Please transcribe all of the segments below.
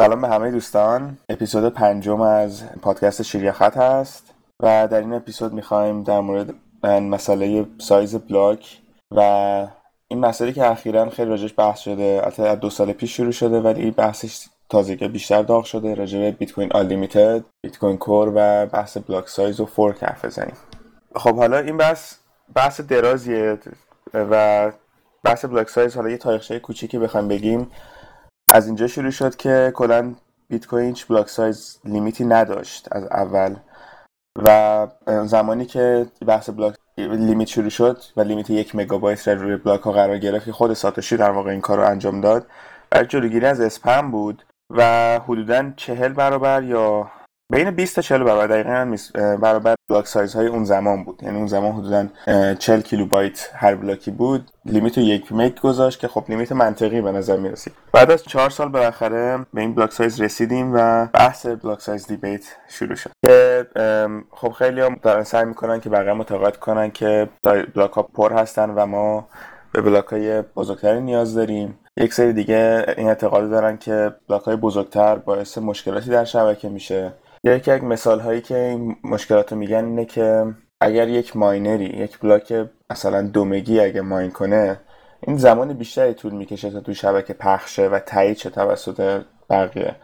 سلام به همه دوستان. اپیزود پنجم از پادکست شیر یا خط هست و در این اپیزود می‌خوایم در مورد مسئله سایز block و این مسئله که اخیرا خیلی راجبش بحث شده از دو سال پیش شروع شده ولی بحثش تازگی بیشتر داغ شده راجع به Bitcoin Unlimited Bitcoin Core و بحث block size و fork حرف بزنیم. خب حالا این بحث بحث درازیه و بحث block size حالا یه تاریخچه کوچیکی بخوایم بگیم. از اینجا شروع شد که کلا بیت کوین هیچ block size limit ی نداشت از اول. و زمانی که بحث block limit شروع شد و limit یک مگابایت را روی block ها قرار گرفت خود ساتوشی در واقع این کار رو انجام داد برای جلوگیری از اسپم بود و حدودا چهل برابر یا بین 20 تا 40 برابر دقیقا برابر block size های اون زمان بود. یعنی اون زمان حدودا 40 کیلوبایت هر بلاکی بود. limit یک مگ گذاشت که خب limit منطقی به نظر می رسید بعد از چهار سال بالاخره به این block size رسیدیم و بحث block size debate شروع شد. که خب خیلی هم دارن سعی می‌کنن که بقیه متقاعد کنن که بلاک ها پر هستن و ما به بلاک های بزرگتری نیاز داریم. یک سری دیگه این اعتقاد دارن که بلاک های بزرگتر باعث مشکلاتی در شبکه میشه. یکی از مثال هایی که این مشکلات رو میگن اینه که اگر یک ماینری یک بلاک مثلا دومگی اگه mine کنه این زمان بیشتری طول می‌کشه تا تو شبکه پخش شه و تایید شه توسط بقیه.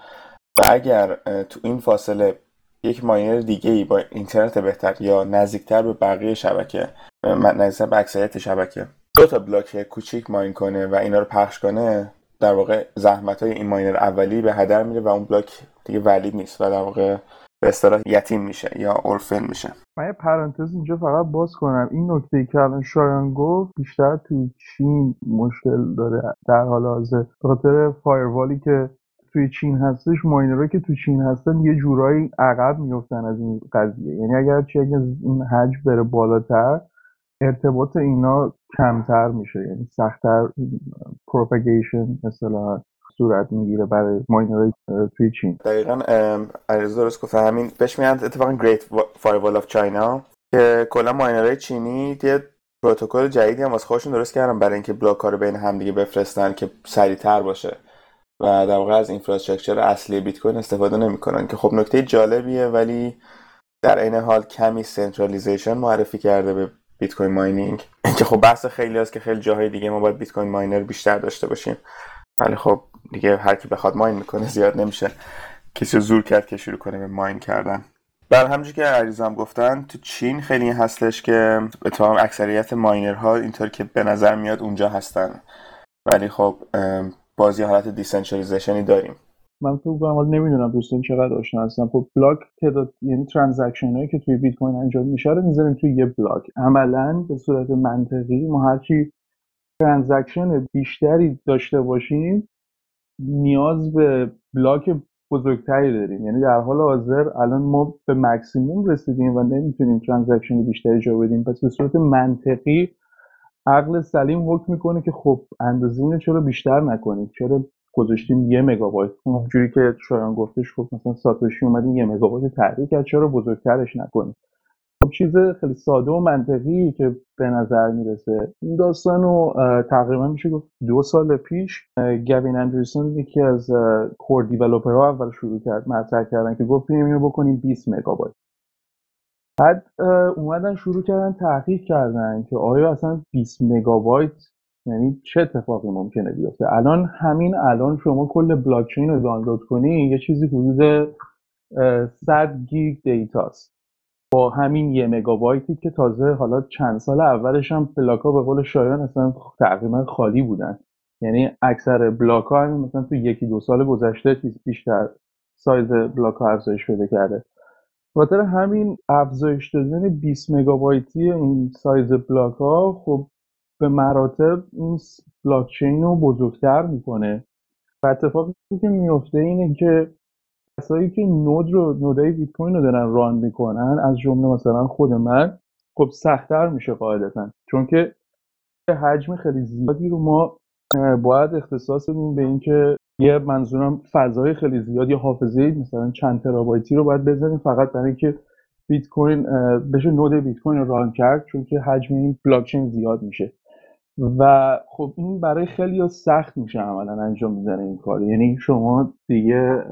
و اگر تو این فاصله یک ماینر دیگه ای با اینترنت بهتر یا نزدیکتر به بقیه شبکه نزدیکتر به اکثریت شبکه دو تا بلاک کوچیک mine کنه و اینا رو پخش کنه در واقع زحمت های این ماینر اولی به هدر میره و اون بلاک دیگه ولید نیست و در واقع به اصطلاح یتیم میشه یا اورفن میشه. من یه پرانتز اینجا فقط باز کنم. این نکته ای که الان شایان گفت بیشتر تو چین مشکل داره. در حال حاضر. خاطر فایروالی که توی چین هستش ماینرها که تو چین هستن یه جورایی عقب میفتن از این قضیه. یعنی اگر اگه این حجم بره بالاتر ارتباط اینا کمتر میشه. یعنی سختتر propagation مثلا صورت می‌گیره برای ماینرهای توی چین. دقیقا علیرضا درست گفت همین بهش میگن اتفاقا Great Firewall of China که کلا ماینرهای چینی یه پروتکل جدیدی هم واسه خودشون درست کردن برای اینکه بلاک ها رو بین همدیگه بفرستن که سریعتر باشه و در واقع از infrastructure اصلی بیت کوین استفاده نمی‌کنن که خب نکته جالبیه ولی در عین حال کمی centralization معرفی کرده به Bitcoin mining. که خب بحث خیلی هست که خیلی جاهای دیگه ما باید بیت کوین ماینر بیشتر داشته باشیم. ولی خب دیگه هر کی بخواد mine می‌کنه زیاد نمیشه. کسی زور کرد که شروع کنه به mine کردن. بر همونجوری که علیرضام گفتن تو چین خیلی هستش که به تمام اکثریت ماینرها اینطور که به نظر میاد اونجا هستن. ولی خب بازی حالت decentralization ی داریم. من فکر کنم حالا نمی‌دونم دوستان چقدر آشنا هستن. خب بلاک تعداد یعنی transaction هایی که توی بیت کوین انجام میشه رو می‌ذاریم توی یه بلاک. عملا به صورت منطقی ما هرچی transaction بیشتری داشته باشیم نیاز به بلاک بزرگتری داریم. یعنی در حال حاضر الان ما به مکسیموم رسیدیم و نمی‌تونیم transaction بیشتری جا بدیم. پس به صورت منطقی عقل سلیم حکم می‌کنه که خب اندازه اینو چرا بیشتر نکنیم؟ چرا گذاشتیم یه مگابایت اونجوری که شایان گفتش خب مثلا ساتوشی اومد یه مگابایت تعریف کرد چرا بزرگترش نکنیم؟ خب چیز خیلی ساده و منطقی که به نظر می‌رسه. این داستان رو تقریبا میشه گفت دو سال پیش گوین اندرسون یکی از کور دیولوپرها اول شروع کرد مطرح کردن که گفت اینو بکنیم 20 مگابایت. بعد اومدن شروع کردن تحقیق کردن که آیا اصلا 20 مگابایت یعنی چه اتفاقی ممکنه بیفته. الان همین الان شما کل بلاکچین رو دانلود کنی یه چیزی حدود 100 گیگ دیتاست با همین یه مگابایتی که تازه حالا چند سال اولش هم بلاک ها به قول شایان اصلا تقریبا خالی بودن. یعنی اکثر بلاک ها مثلا تو یکی دو سال گذشته بیشتر سایز بلاک ها افزایش پیدا کرده. خاطر همین افزایش دادن 20 مگابایتی این سایز بلاک ها خب به مراتب این بلاکچین رو بزرگتر می‌کنه. و اتفاقی که میفته اینه که کسایی که نود رو نودای بیت کوین رو دارن ران می‌کنن از جمله مثلا خود من خب سختتر میشه قاعدتا. چون که حجم خیلی زیادی رو ما باید اختصاص بدیم به اینکه یه منظورم فضای خیلی زیاد یا حافظه مثلا چند ترابایتی رو باید بزنیم فقط برای اینکه بیت کوین بشه نود بیت کوین رو ران کرد چون که حجم این بلاکچین زیاد میشه. و خب این برای خیلی سخت میشه عملا انجام میدن این کار یعنی شما دیگه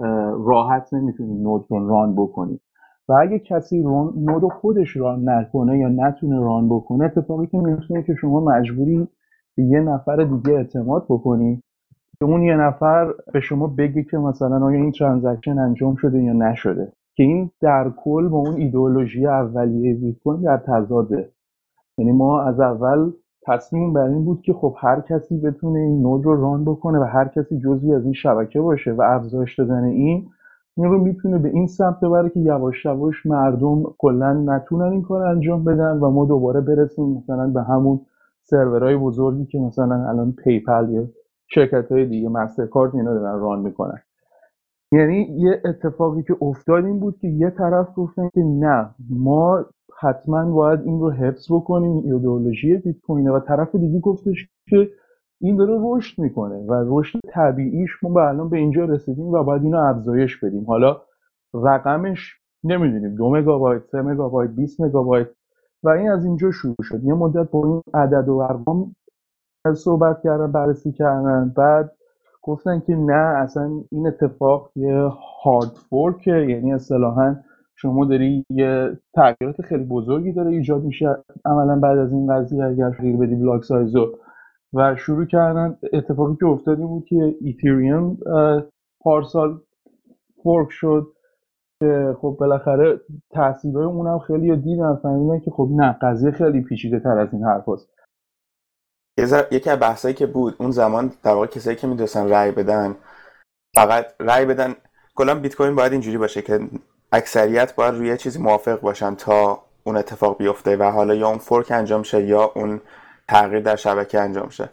راحت نمی‌تونید نود رو ران بکنید و اگه کسی نود خودش ران نکنه یا نتونه ران بکنه اتفاقی که میفته که شما مجبوری به یه نفر دیگه اعتماد بکنی. که اون یه نفر به شما بگه که مثلا آیا این ترانزکشن انجام شده یا نشده. که این در کل با اون ایدئولوژی اولیه بیت کوین در تضاده. یعنی ما از اول تصمیم بر این بود که خب هر کسی بتونه این نود رو ران بکنه و هر کسی جزوی از این شبکه باشه و افزایش دادن این این رو می‌تونه به این سمت ببره که یواش یواش مردم کلا نتونن این کار انجام بدن و ما دوباره برسیم مثلا به همون سرورهای بزرگی که مثلا الان پیپل یا شرکت های دیگه مسترکارد اینا دارن ران می‌کنن. یعنی یه اتفاقی که افتاد این بود که یه طرف گفتن که نه ما حتما باید این رو حفظ بکنیم ایدئولوژی بیت کوینه و طرف دیگه گفتش که این داره رشد می‌کنه و رشد طبیعیش ما به الان به اینجا رسیدیم و باید اینو افزایش بدیم. حالا رقمش نمی‌دونیم دو مگابایت سه مگابایت 20 مگابایت و این از اینجا شروع شد. یه مدت با این عدد و ارقام صحبت کردن بررسی کردن بعد گفتن که نه اصلا این اتفاق یه هارد فورکه یعنی اصطلاحا شما داری یه تغییرات خیلی بزرگی داره ایجاد میشه عملا بعد از این قضیه اگر تغییر بدی بلاک سایزو و شروع کردن اتفاقی که افتادی بود که ایتریوم پارسال فورک شد که خب بالاخره تاثیرهای اونم خیلی دیدن فهمیدن که خب نه قضیه خیلی پیچیده تر از این حرف هست. یکی از بحثایی که بود اون زمان در واقع کسایی که می‌دونستن رأی بدن فقط رأی بدن کلا بیت کوین باید اینجوری باشه که اکثریت باید روی چیزی موافق باشن تا اون اتفاق بیفته و حالا یا اون fork انجام شه یا اون تغییر در شبکه انجام شه.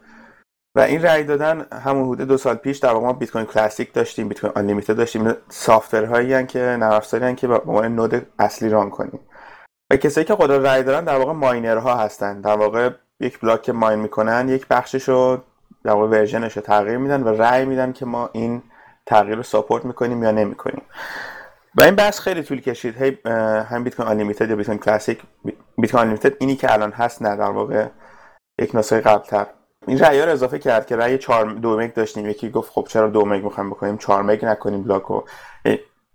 و این رأی دادن همون حدود دو سال پیش در واقع ما بیت کوین کلاسیک داشتیم بیت کوین آنلیمیتد داشتیم. هایی که نرم افزاری که با عنوان node اصلی run کنیم. و کسایی که حق رأی دارن در واقع ماینرها هستن. در واقع یک بلاک که mine می‌کنن یک بخشش رو در واقع version ش رو تغییر میدن و رأی میدن که ما این تغییر رو support می‌کنیم یا نمی‌کنیم. و این بحث خیلی طول کشید. هی هم بیت کوین آنلیمیتد یا بیت کوین کلاسیک بیت کوین آنلیمیتد اینی که الان هست نه در واقع یک نسخه قبلتر. این رأی رو اضافه کرد که رأی 4 دو مگ داشتیم. یکی گفت خب چرا دو مگ می‌خوایم بکنیم؟ 4 مگ نکنیم بلاکو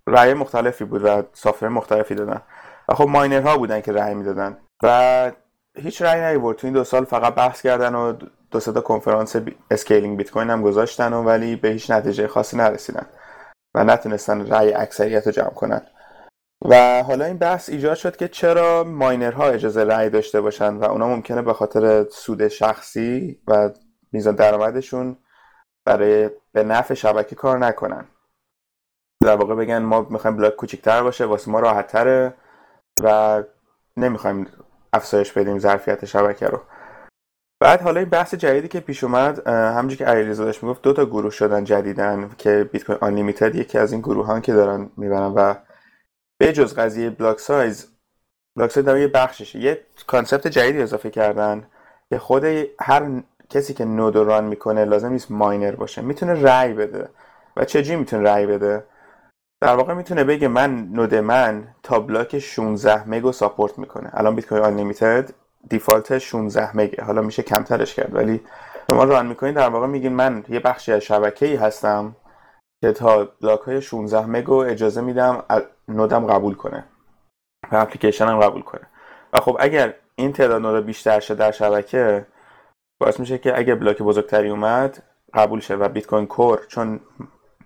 رأی مختلفی بود و software مختلفی دادن. و خب ماینرها بودن که رأی می‌دادن. و هیچ رأی نیورد. تو این دو سال فقط بحث کردن و دو تا کنفرانس Scaling Bitcoin هم گذاشتن و ولی به هیچ نتیجه خاصی نرسیدن. و نتونستن رأی اکثریت رو جمع کنن. و حالا این بحث ایجاد شد که چرا ماینرها اجازه رأی داشته باشن و اونا ممکنه به خاطر سود شخصی و میزان درآمدشون برای به نفع شبکه کار نکنن. در واقع بگن ما می‌خوایم بلاک کوچیکتر باشه واسه ما راحتتره و نمی‌خوایم افزایش بدیم ظرفیت شبکه رو. بعد حالا این بحث جدیدی که پیش اومد همونجوری که علیرضا داشت می‌گفت دو تا گروه شدن جدیدن که بیت کوین آنلیمیتد یکی از این گروه که دارن می‌برن و به جز قضیه block size block size یه بخششه. یه concept جدیدی اضافه کردن. که خود هر کسی که node run می‌کنه لازم نیست ماینر باشه. می‌تونه رای بده. و چجوری می‌تونه رای بده؟ در واقع می‌تونه بگه من node من تا بلاک 16 مگو support می‌کنه. الان بیت کوین آنلیمیتد default 16 مگه؟ حالا میشه کمترش کرد ولی شما run می‌کنید در واقع میگین من یه بخشی از شبکه ای هستم که تا بلاک های 16 مگو اجازه میدم node م قبول کنه. و اپلیکیشن هم قبول کنه. و خب اگر این تعداد node بیشتر شه در شبکه باعث میشه که اگر بلاک بزرگتری اومد قبول شه. و بیت کوین کور چون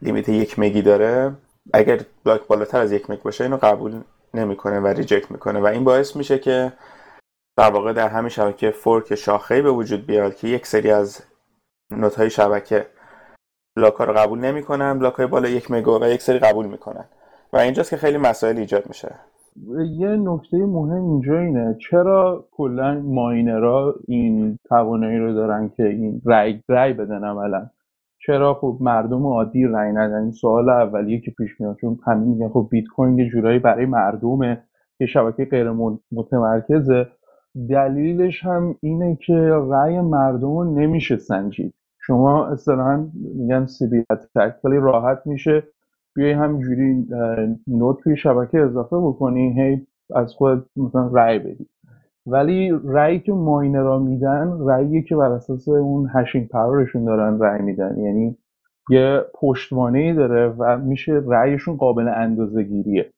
limit یک مگی داره اگر بلاک بالاتر از یک مگ باشه اینو قبول نمی‌کنه و reject می‌کنه. و این باعث میشه که در واقع در همین شبکه fork شاخه‌ای به وجود بیاد که یک سری از های شبکه بلاک رو قبول نمی‌کنن بلاک های بالا یک مگا و یک سری قبول می‌کنن. و اینجاست که خیلی مسائل ایجاد میشه. یه نکته مهم اینجا اینه. چرا کلا ماینرها این توانایی رو دارن که این رای, رای بدن عملا؟ چرا خب مردم عادی رای ندن؟ این سوال اولیه که پیش میاد چون همین میگن خب بیت کوین یه جورایی برای مردمه. یه شبکه غیر متمرکزه دلیلش هم اینه که رأی مردم رو نمیشه سنجید. شما اصطلاحا میگن سی خیلی راحت میشه. بیای همینجوری node توی شبکه اضافه بکنی هی از خود مثلا رأی بدی. ولی رأیی که miner ا میدن رأیی که بر اساس اون hashing power شون دارن رأی میدن. یعنی یه پشتوانه ای داره و میشه رأیشون قابل اندازه گیریه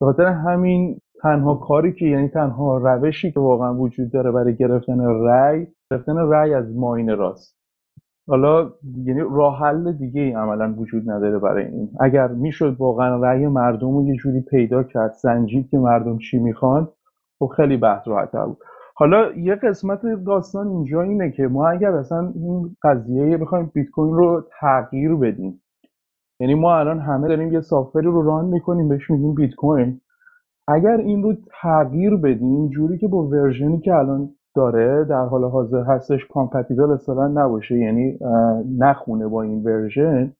به خاطر همین تنها کاری که یعنی تنها روشی که واقعا وجود داره برای گرفتن رأی گرفتن رأی از ماینراست حالا یعنی راه حل دیگه ای عملا وجود نداره برای این. اگر می‌شد واقعا رأی مردم رو یه جوری پیدا کرد سنجید که مردم چی می‌خوان خب خیلی بحث راحت‌تر بود. حالا یه قسمت داستان اینجا اینه که ما اگر اصلا این قضیه بخوایم بیت کوین رو تغییر بدیم. یعنی ما الان همه داریم یه software ی رو run می‌کنیم بهش میگیم بیت کوین. اگر این رو تغییر بدیم جوری که با version ی که الان داره در حال حاضر هستش compatible اصلا نباشه یعنی نخونه با این version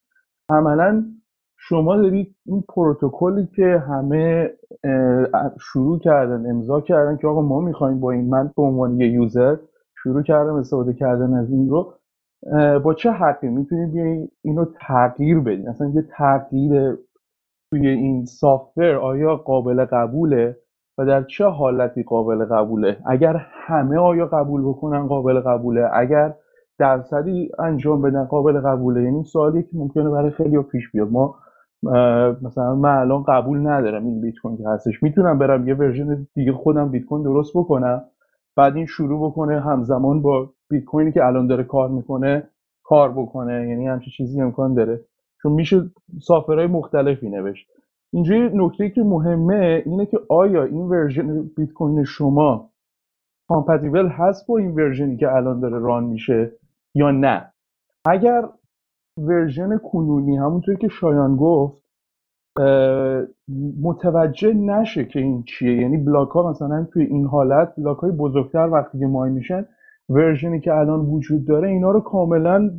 عملا شما دارید این پروتکلی که همه شروع کردن امضا کردن که آقا ما می‌خوایم با این من به عنوان یه user شروع کردم استفاده کردن از این رو با چه حقی؟ می‌تونید بیاین اینو تغییر بدین اصلا یه تغییر توی این سافتور آیا قابل قبوله و در چه حالتی قابل قبوله؟ اگر همه آیا قبول بکنن قابل قبوله؟ اگر درصدی انجام بدن قابل قبوله؟ یعنی سوالی که ممکنه برای خیلی پیش بیاد. ما مثلا من الان قبول ندارم این بیت کوین که هستش. می‌تونم برم یه ورژن دیگه خودم بیت کوین درست بکنم بعد این شروع بکنه همزمان با بیت کوینی که الان داره کار می‌کنه کار بکنه. یعنی همچین چیزی امکان داره. چون میشه software های مختلفی نوشت. اینجا نکته که مهمه اینه که آیا این version بیت کوین شما compatible هست با این version ی که الان داره run میشه یا نه؟ اگر version کنونی همونطور که شایان گفت متوجه نشه که این چیه. یعنی بلاک ها مثلا توی این حالت بلاک های بزرگتر وقتی که مای میشن ورژنی که الان وجود داره اینا رو کاملا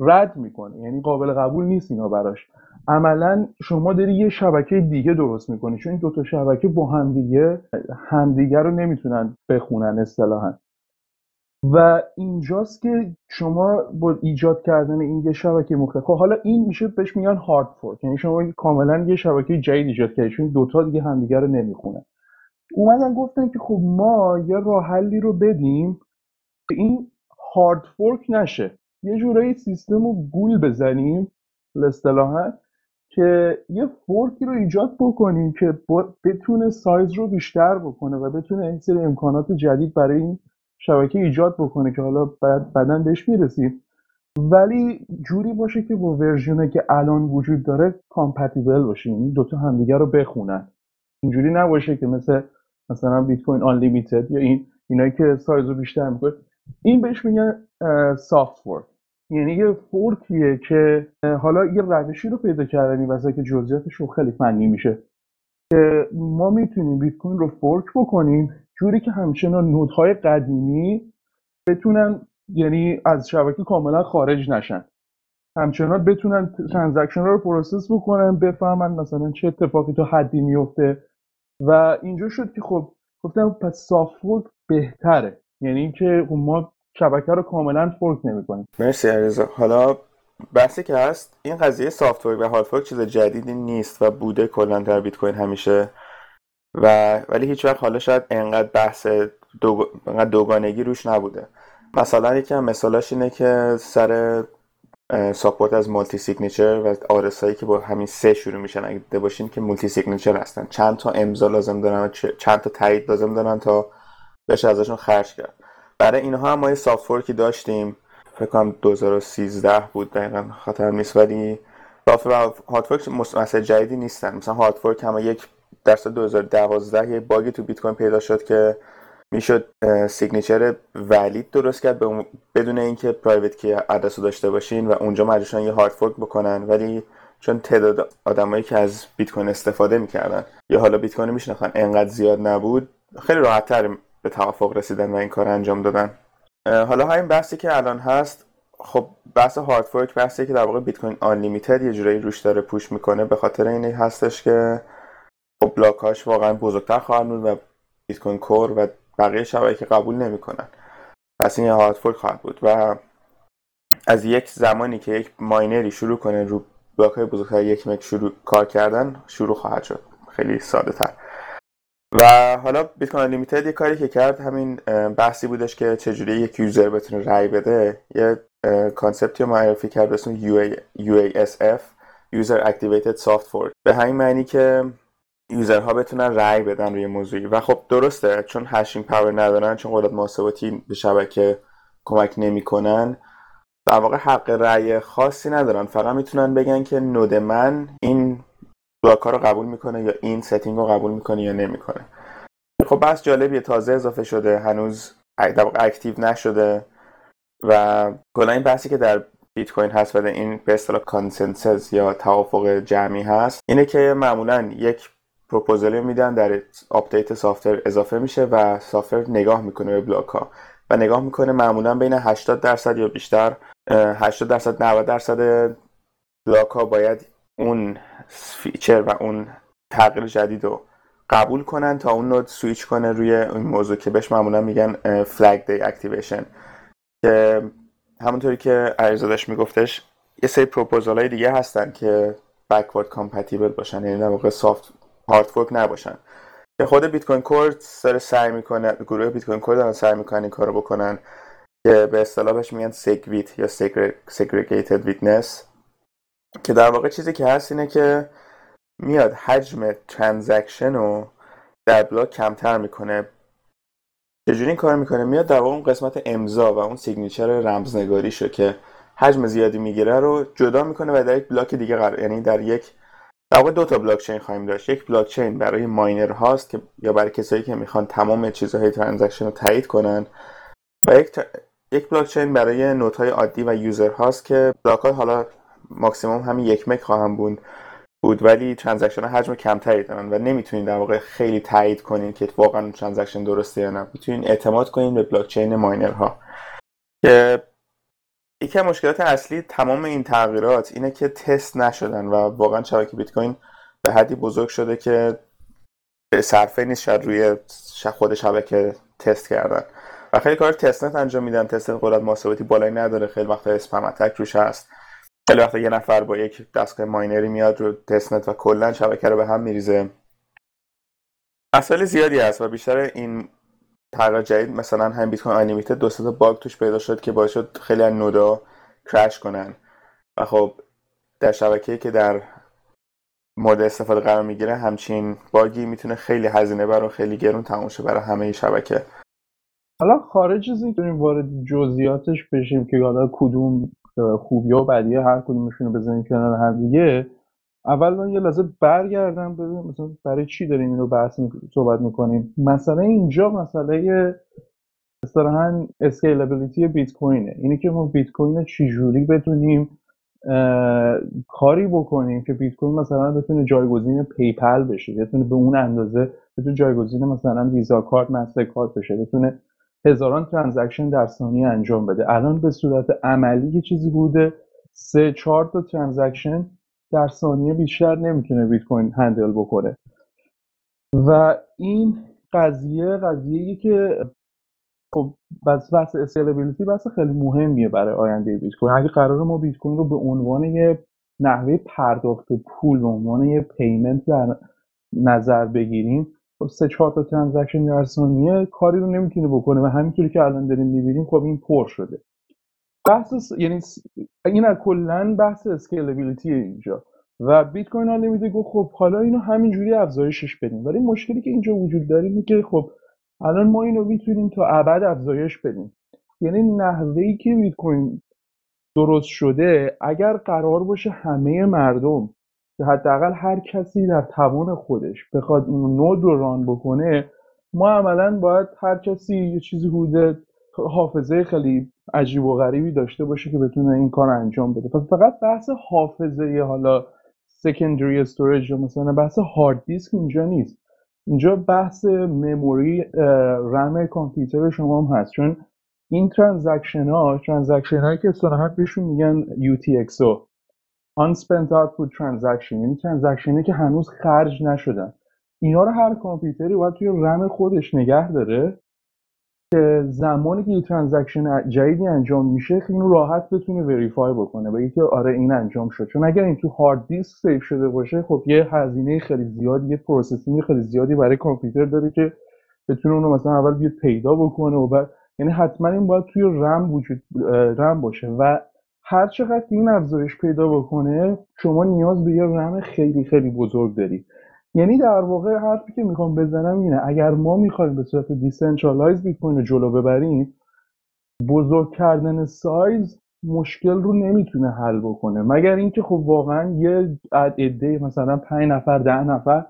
رد می‌کنه. یعنی قابل قبول نیست اینا براش. عملا شما داری یه شبکه دیگه درست می‌کنی چون این دوتا شبکه با همدیگه همدیگه رو نمی‌تونن بخونن اصطلاحا. و اینجاست که شما با ایجاد کردن این یه شبکه مختلف خب حالا این میشه بهش میگن هارد فورک یعنی شما کاملا یه شبکه جدید ایجاد کردید چون دوتا دیگه همدیگه رو نمی‌خونن. اومدن گفتن که خب ما یه راه حلی رو بدیم که این hard fork نشه. یه جورایی سیستم رو گول بزنیم اصطلاحا که یه fork ی رو ایجاد بکنیم که بتونه سایز رو بیشتر بکنه و بتونه این سری امکانات جدید برای این شبکه ایجاد بکنه که حالا بعدا بهش می‌رسیم. ولی جوری باشه که با version ی که الان وجود داره compatible باشه این یعنی دوتا همدیگه رو بخونن. اینجوری نباشه که مثل مثلا Bitcoin Unlimited یا این اینایی که سایز رو بیشتر می‌کنه این بهش میگن soft fork یعنی یه fork یه که حالا یه روشی رو پیدا کردن این که جزئیاتش خیلی فنی میشه. که ما می‌تونیم بیت کوین رو fork بکنیم جوری که همچنان node های قدیمی بتونن یعنی از شبکه کاملا خارج نشن. همچنان بتونن transaction رو process بکنن بفهمن مثلا چه اتفاقی تو حدی میفته و اینجا شد که خب گفتم پس soft بهتره. یعنی اینکه ما شبکه رو کاملا fork نمی‌کنیم. مرسی علیرضا حالا بحثی که هست این قضیه soft و hard fork چیز جدیدی نیست و بوده کلا در بیت کوین همیشه. و ولی هیچ وقت حالا شاید انقدر بحث دو... دوگانگی روش نبوده. مثلا یکی هم مثالاش اینه که سر support از multi signature و آدرسایی که با همین سه شروع میشن اگه دیده باشین که multi signature هستن. چند تا امضا لازم دارن و چند تا تایید لازم دارن تا بشه ازشون خرج کرد. برای اینها هم ما یه soft داشتیم. فکر کنم 2013 بود دقیقا خاطر نیست ولی soft و هارد مسئله جدیدی نیستن. مثلا hard fork هم یک در سال 2012 یه bug ی تو بیت کوین پیدا شد که می‌شد signature valid درست کرد بدون اینکه private key آدرس داشته باشین و اونجا مجبور شدن یه hard fork بکنن. ولی چون تعداد آدمایی که از بیت کوین استفاده می‌کردن یا حالا بیت کوین میشناختن انقدر زیاد نبود خیلی راحت به توافق رسیدن و این کار انجام دادن. حالا همین بحثی که الان هست خب بحث hard fork بحثی که در واقع Bitcoin Un یه جورایی روش داره push می‌کنه به خاطر اینه هستش که خب block اش واقعا بزرگتر خواهد بود و Bitcoin Core و بقیه شبکه قبول نمی‌کنن. پس این hard fork خواهد بود و از یک زمانی که یک miner ی شروع کنه رو block های بزرگتر یک مگ شروع کار کردن شروع خواهد شد. خیلی ساده تر و حالا Bitcoin Unlimited یه کاری که کرد همین بحثی بودش که چجوری یک user بتونه رای بده. یه concept ی رو معرفی کرد به اسم UASF User Activated Soft Fork به همین معنی که user ها بتونن رای بدن روی موضوعی. و خب درسته چون hashing power ندارن چون قدرت محاسباتی به شبکه کمک نمی‌کنن در واقع حق رأی خاصی ندارن. فقط می‌تونن بگن که node من این block رو قبول می‌کنه یا این setting رو قبول می‌کنه یا نمی‌کنه. خب بحث جالبیه تازه اضافه شده هنوز active نشده و کلا این بحثی که در بیت کوین هست و این به اصطلاح consensus یا توافق جمعی هست اینه که معمولا یک پروپوزالی میدن در update software اضافه میشه و software نگاه می‌کنه به block ها و نگاه می‌کنه معمولا بین 80 درصد یا بیشتر 80 درصد 90 درصد block ها باید اون feature و اون تغییر جدید رو قبول کنن تا اون node switch کنه روی اون موضوع که بهش معمولا میگن flag day activation که همونطوری که علیرضا داشت میگفتش یه سری پروپوزال های دیگه هستن که backward compatible باشن یعنی در واقع soft هارد نباشن. که خود Bitcoin Core سر سعی می‌کنه گروه Bitcoin Core دارن سعی می‌کنن این کارو بکنن که به اصطلاح بهش میگن SegWit یا segregated witness. که در واقع چیزی که هست اینه که میاد حجم transaction رو در block کمتر می‌کنه. چجوری این کار می‌کنه؟ میاد در واقع اون قسمت امضا و اون signature رمزنگاری شو که حجم زیادی می‌گیره رو جدا می‌کنه و در یک block دیگه قرار یعنی در یک در واقع دو تا بلاک چین خواهیم داشت. یک بلاک چین برای miner هاست که یا برای کسایی که می‌خوان تمام چیزهای transaction رو تایید کنن و یک, یک بلاک چین برای node های عادی و user هاست که block های حالا ماکسیموم همین یک مگ خواهد بود. بود ولی transaction ها حجم کمتری دارن و نمی‌تونید در واقع خیلی تایید کنین که واقعا transaction درسته یا نه. می‌تونین اعتماد کنین به blockchain miner ها که یکی از مشکلات اصلی تمام این تغییرات اینه که تست نشدن و واقعا شبکه بیت کوین به حدی بزرگ شده که صرفه نیست شاید روی خود شبکه تست کردن. و خیلی کار تست انجام میدن. تست نت قدرت محاسباتی بالایی نداره. خیلی وقتا spam attack روش هست. خیلی وقتا یه نفر با یک دستگاه miner ی میاد رو testnet و کلا شبکه رو به هم میریزه. مسائل زیادی هست و بیشتر این تغییر جدید مثلا هم بیت کوین انلیمیتد دو تا باگ توش پیدا شد که باعث شد خیلی از نودا کرش کنن. و خب در شبکه‌ای که در مورد استفاده قرار می‌گیره همچین باگی می‌تونه خیلی هزینه بر و خیلی گرون تموم شه برای همه شبکه. حالا خارج از این وارد جزئیاتش بشیم که حالا کدوم خوبی و بدی هر کدومشون رو بزنیم کنار هم دیگه. اول من یه لحظه برگردم ببینم مثلا برای چی داریم اینو بحث صحبت می‌کنیم. مثلا اینجا مسئله اصطلاحا scalability بیت کوینه اینه که ما بیت کوین رو چجوری بتونیم کاری بکنیم که بیت کوین مثلا بتونه جایگزین پیپل بشه بتونه به اون اندازه بتونه جایگزین مثلا ویزا کارت مستر کارت بشه بتونه هزاران transaction در ثانیه انجام بده. الان به صورت عملی یه چیزی بوده. سه چهار تا transaction در ثانیه بیشتر نمی‌تونه بیت کوین handle بکنه و این قضیه قضیه که خب بس بحث scalability بحث خیلی مهمیه برای آینده بیت کوین. اگه قراره ما بیت کوین رو به عنوان یه نحوه پرداخت پول به عنوان یه payment در نظر بگیریم خب سه چهار تا transaction در ثانیه کاری رو نمی‌تونه بکنه و همینطوری که الان داریم می‌بینیم خب این پر شده. بحث یعنی این از کلا بحث scalability اینجا. و بیت کوین ها نمیده گفت خب حالا اینو همینجوری افزایشش بدیم. ولی مشکلی که اینجا وجود داره اینه که خب الان ما اینو می‌تونیم تا ابد افزایش بدیم. یعنی نحوه که بیت کوین درست شده اگر قرار باشه همه مردم حداقل هر کسی در توان خودش بخواد این node رو run بکنه ما عملا باید هر کسی یه چیزی حدود حافظه خیلی عجیب و غریبی داشته باشه که بتونه این کار انجام بده. پس فقط بحث حافظه حالا secondary storage یا مثلا بحث hard disk اینجا نیست. اینجا بحث memory RAM کامپیوتر شما هم هست. چون این transaction ها transaction هایی که اصطلاحا بهشون میگن UTXO Unspent Output Transaction. یعنی transaction ی که هنوز خرج نشدن اینا رو هر کامپیوتری باید توی رم خودش نگه داره که زمانی که یه transaction جدیدی انجام میشه خیلی راحت بتونه verify بکنه و اینکه آره این انجام شد. چون اگر این تو hard disk save شده باشه خب یه هزینه خیلی زیادی یه processing خیلی زیادی برای کامپیوتر داره که بتونه اونو مثلا اول بیاد پیدا بکنه و بعد یعنی حتما این باید توی رم وجود رم باشه. و هر چقدر این افزایش پیدا بکنه شما نیاز به یه رم خیلی خیلی بزرگ داری یعنی در واقع حرفی که می‌خوام بزنم اینه اگر ما می‌خوایم به صورت decentralize بیت کوین رو جلو ببریم بزرگ کردن سایز مشکل رو نمی‌تونه حل بکنه. مگر اینکه خب واقعا یه عده مثلا 5 نفر ده نفر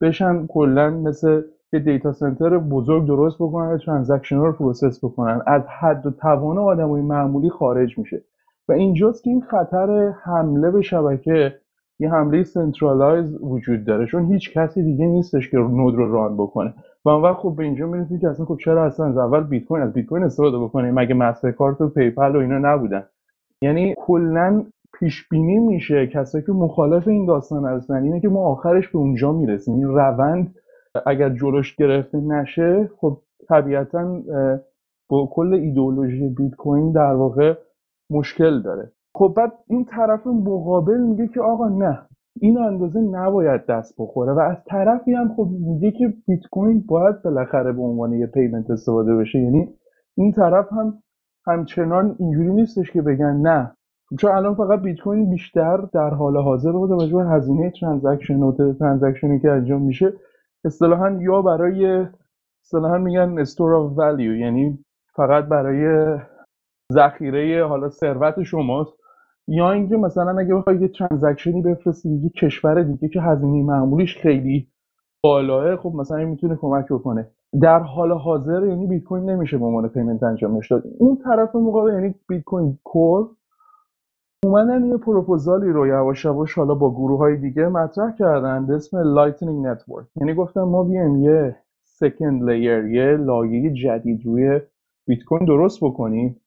بشن کلا مثل یه data center بزرگ درست بکنن و transaction رو process بکنن. از حد و توان آدمای معمولی خارج میشه. و اینجاست که این خطر حمله به شبکه یه حمله centralize وجود داره. چون هیچ کسی دیگه نیستش که node رو run بکنه. و اون خب به اینجا می‌رسید که اصلا خب چرا اصلا از اول بیت کوین از بیت کوین استفاده بکنیم؟ مگه مسترکارت و پیپل و اینا نبودن؟ یعنی کلا پیش بینی میشه کسایی که مخالف این داستان هستن. اینه که ما آخرش به اونجا می‌رسیم. این روند اگر جلوش گرفته نشه خب طبیعتا با کل ایدئولوژی بیت کوین در واقع مشکل داره. خب بعد این طرف مقابل میگه که آقا نه این اندازه نباید دست بخوره و از طرفی هم خب میگه که بیت کوین باید بالاخره به عنوان یه payment استفاده بشه. یعنی این طرف هم همچنان اینجوری نیستش که بگن نه. چون الان فقط بیت کوین بیشتر در حال حاضر بود توجه هزینه transaction و transaction ی که انجام میشه اصطلاحا یا برای اصطلاحا میگن store of value یعنی فقط برای ذخیره حالا ثروت شماست. یا اینکه مثلا اگه بخوای یه transaction ی بفرستی دیگه کشور دیگه که هزینه معمولیش خیلی بالاه خب مثلا می‌تونه کمک بکنه. در حال حاضر یعنی بیت کوین نمیشه به عنوان payment انجامش داد. اون طرف مقابل یعنی بیت کوین کور اومدن یه پروپوزالی رو یواش یواش حالا با گروه های دیگه مطرح کردن به اسم Lightning Network یعنی گفتن ما بیایم یه second layer یه لایه جدید روی بیت کوین درست بکنیم.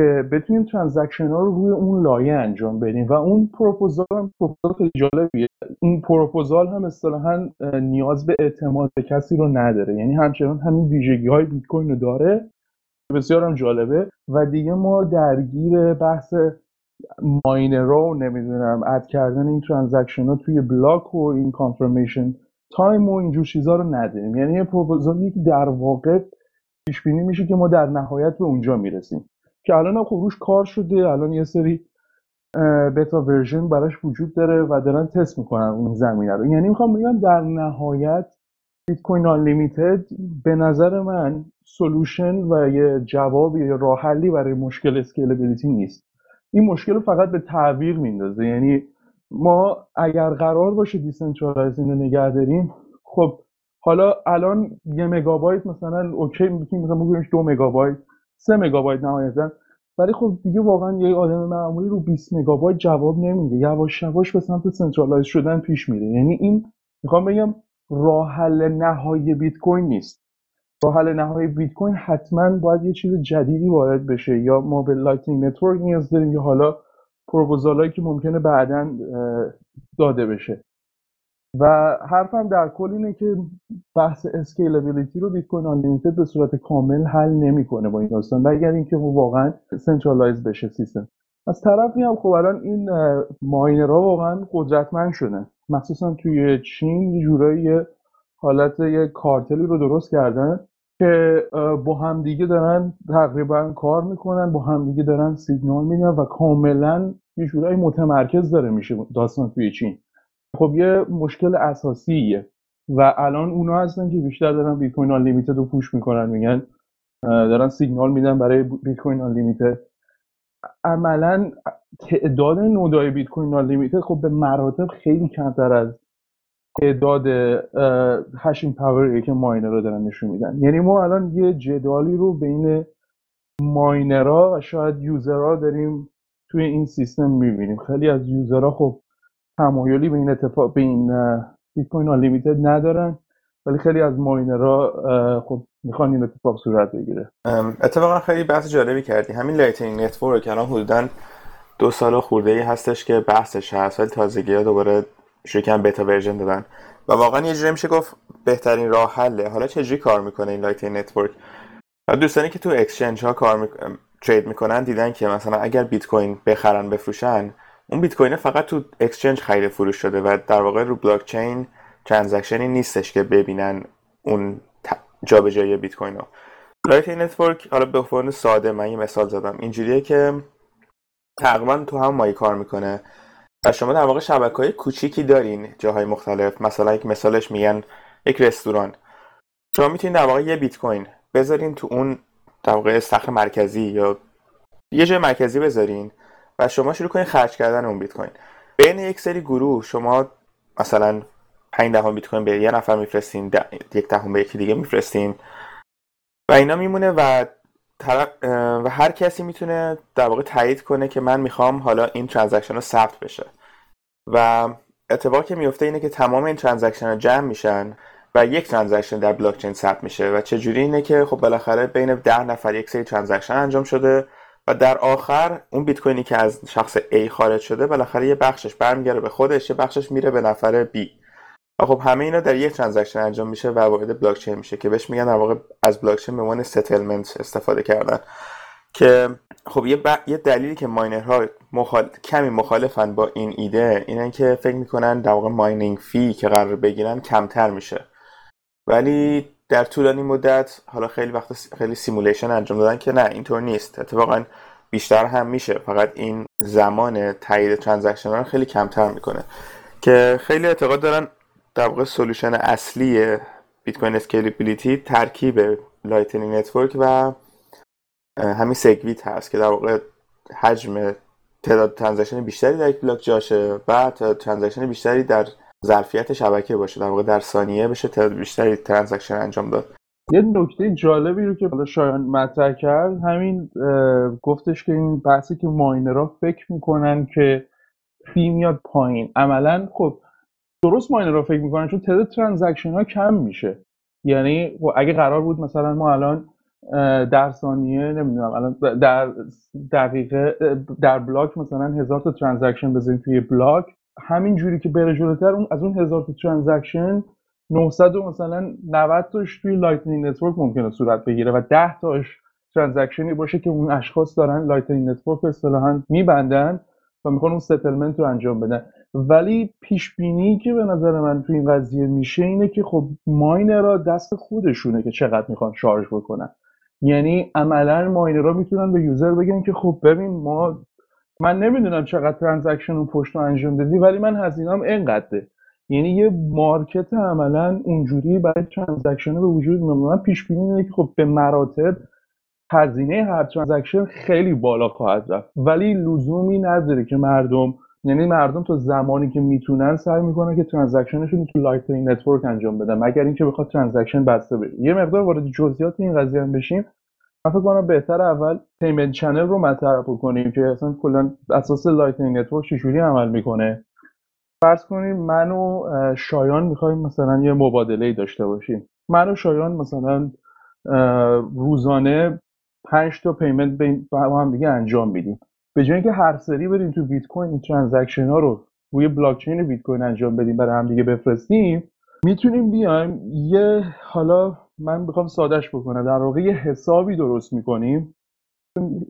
که بتونیم transaction ها رو روی اون لایه انجام بدیم و اون پروپوزال هم پروپوزال خیلی جالبیه. این پروپوزال هم اصطلاحا نیاز به اعتماد به کسی رو نداره. یعنی همچنان همین ویژگی های بیت کوین رو داره. بسیار هم جالبه. و دیگه ما درگیر بحث miner و نمی‌دونم add کردن این transaction ها توی block و این confirmation time و اینجور چیزا رو نداریم. یعنی یه پروپوزالی که در واقع پیش بینی میشه که ما در نهایت به اونجا می‌رسیم. که الان خب روش کار شده الان یه سری beta version براش وجود داره و دارن تست می‌کنن اون زمینه رو. یعنی می‌خوام بگم در نهایت Bitcoin Unlimited به نظر من solution و یه جواب یا راه حلی برای مشکل scalability نیست. این مشکل رو فقط به تعویق میندازه. یعنی ما اگر قرار باشه decentralizing رو نگه داریم خب حالا الان یه مگابایت مثلا okay می‌تونیم مثلا بگیریمش دو مگابایت سه مگابایت نهایتا. ولی خب دیگه واقعا یه آدم معمولی رو 20 مگابایت جواب نمیده. یواش یواش به سمت centralize شدن پیش میره. یعنی این می‌خوام بگم راه حل نهایی بیت کوین نیست. راه حل نهایی بیت کوین حتما باید یه چیز جدیدی وارد بشه یا ما به Lightning Network نیاز داریم یا حالا پروپوزالایی که ممکنه بعدا داده بشه. و حرفم در کل اینه که بحث scalability رو Bitcoin Unlimited به صورت کامل حل نمی‌کنه با این داستان اگر اینکه واقعا centralize بشه سیستم. از طرفی هم خب الان این miner ها واقعا قدرتمند شدن. مخصوصا توی چین جورایی حالت یه کارتلی رو درست کردن که با همدیگه دارن تقریبا کار می‌کنن با همدیگه دارن سیگنال میدن و کاملا یه جورایی متمرکز داره میشه داستان توی چین. خب یه مشکل اساسیه و الان اونا هستن که بیشتر دارن بیت کوین آن رو push می‌کنن میگن دارن سیگنال میدن برای بیت کوین آن عملا تعداد node ای بیت کوین آن خب به مراتب خیلی کمتر از تعداد hashing power ی که miner رو دارن نشون میدن. یعنی ما الان یه جدالی رو بین miner ها و شاید user ها داریم توی این سیستم می‌بینیم. خیلی از user ها خب تمایلی به این اتفاق به این Bitcoin Unlimited ندارن ولی خیلی از miner ها خب می‌خوان این اتفاق صورت بگیره. اتفاقا خیلی بحث جالبی کردی. همین Lightning Network الان حدودا دو سال خورده ای هستش که بحثش هست ولی تازگی ها دوباره شروع beta version دادن. و واقعا یه جوری میشه گفت بهترین راه حله. حالا چجوری کار می‌کنه این Lightning Network؟ دوستانی که تو exchange ها کار می... trade می‌کنن دیدن که مثلا اگر بیت کوین بخرن بفروشن اون بیت کوین فقط تو exchange خرید فروش شده و در واقع رو blockchain transaction ی نیستش که ببینن اون جابجایی بیت کوین رو. Lightning Network حالا به عنوان ساده من یه مثال زدم. اینجوریه که تقریبا تو هم مایی کار می‌کنه. و شما در واقع شبکه های کوچیکی دارین جاهای مختلف. مثلا یک مثالش میگن یک رستوران. شما می‌تونید در واقع یه بیت کوین بذارین تو اون در واقع مرکزی یا یه جای مرکزی بذارین. و شما شروع کنید خرج کردن اون بیت کوین. بین یک سری گروه شما مثلا 5 دهم بیت کوین به یه نفر میفرستین یک دهم به یکی دیگه میفرستین. و اینا میمونه و و هر کسی می‌تونه در واقع تایید کنه که من می‌خوام حالا این ترانزکشن رو ثبت بشه. و اتفاقی که میفته اینه که تمام این transaction ها جمع میشن و یک transaction در بلاک چین ثبت میشه. و چه جوری اینه که خب بالاخره بین ده نفر یک سری transaction انجام شده و در آخر اون بیت کوینی که از شخص A خارج شده بالاخره یه بخشش برمیگره به خودش یه بخشش میره به نفر B. و خب همه اینا در یک transaction انجام میشه و وارد بلاک چین میشه که بهش میگن در واقع از بلاک چین به عنوان settlement استفاده کردن. که خب یه, یه دلیلی که miner ها مخال... کمی مخالفن با این ایده اینه که فکر می‌کنن در واقع mining fee که قرار بگیرن کمتر میشه. ولی در طولانی مدت حالا خیلی وقت خیلی simulation انجام دادن که نه اینطور نیست. اتفاقا بیشتر هم میشه. فقط این زمان تایید transaction رو خیلی کمتر می‌کنه. که خیلی اعتقاد دارن در واقع solution اصلی Bitcoin scalability ترکیب Lightning Network و همین SegWit هست که در واقع حجم تعداد transaction بیشتری در یک block جاشه و transaction بیشتری در ظرفیت شبکه باشه در واقع در ثانیه بشه تعداد بیشتری transaction انجام داد. یه نکته جالبی رو که حالا شایان مطرح کرد همین گفتش که این بحثی که miner ها فکر می‌کنن که fee میاد پایین. عملا خب درست miner ها فکر می‌کنن چون تعداد transaction ها کم میشه. یعنی خب اگه قرار بود مثلا ما الان در ثانیه نمی‌دونم الان در دقیقه در block مثلا هزار تا transaction بزنیم توی block همین جوری که بره جلوتر اون از اون هزار تا transaction 900 مثلا 90 تاش توی Lightning Network ممکنه صورت بگیره و 10 تاش transaction ی باشه که اون اشخاص دارن Lightning Network اصطلاحا میبندن و می‌خوان اون settlement رو انجام بدن. ولی پیش بینی که به نظر من تو این قضیه میشه اینه که خب miner ها دست خودشونه که چقدر می‌خوان charge بکنن. یعنی عملا miner ها می‌تونن به user بگن که خب ببین ما من نمی‌دونم چقدر transaction اون پشت انجام دادی ولی من هزینه‌ام اینقدره. یعنی یه market عملا اونجوری برای transaction به وجود میاد. من پیش بینی اینه که خب به مراتب هزینه هر transaction خیلی بالا خواهد رفت. ولی لزومی نداره که مردم یعنی مردم تا زمانی که می‌تونن سعی می‌کنن که transaction شون تو Lightning Network انجام بدن مگر اینکه بخواد transaction بسته بشه. یه مقدار وارد جزئیات این قضیه هم بشیم. من فکر کنم بهتر اول payment channel رو مطرح بکنیم که اصلا کلا اساس Lightning Network چجوری عمل می‌کنه. فرض کنیم من و شایان می‌خوایم مثلا یه مبادله داشته باشیم. من و شایان مثلا روزانه پنج تا payment با هم دیگه انجام میدیم. به جای اینکه هر سری بریم تو بیت کوین این transaction ها رو روی بلاک چین بیت کوین انجام بدیم برای هم دیگه بفرستیم می‌تونیم بیایم یه حالا من می‌خوام سادش بکنم. در واقع یه حسابی درست می‌کنیم.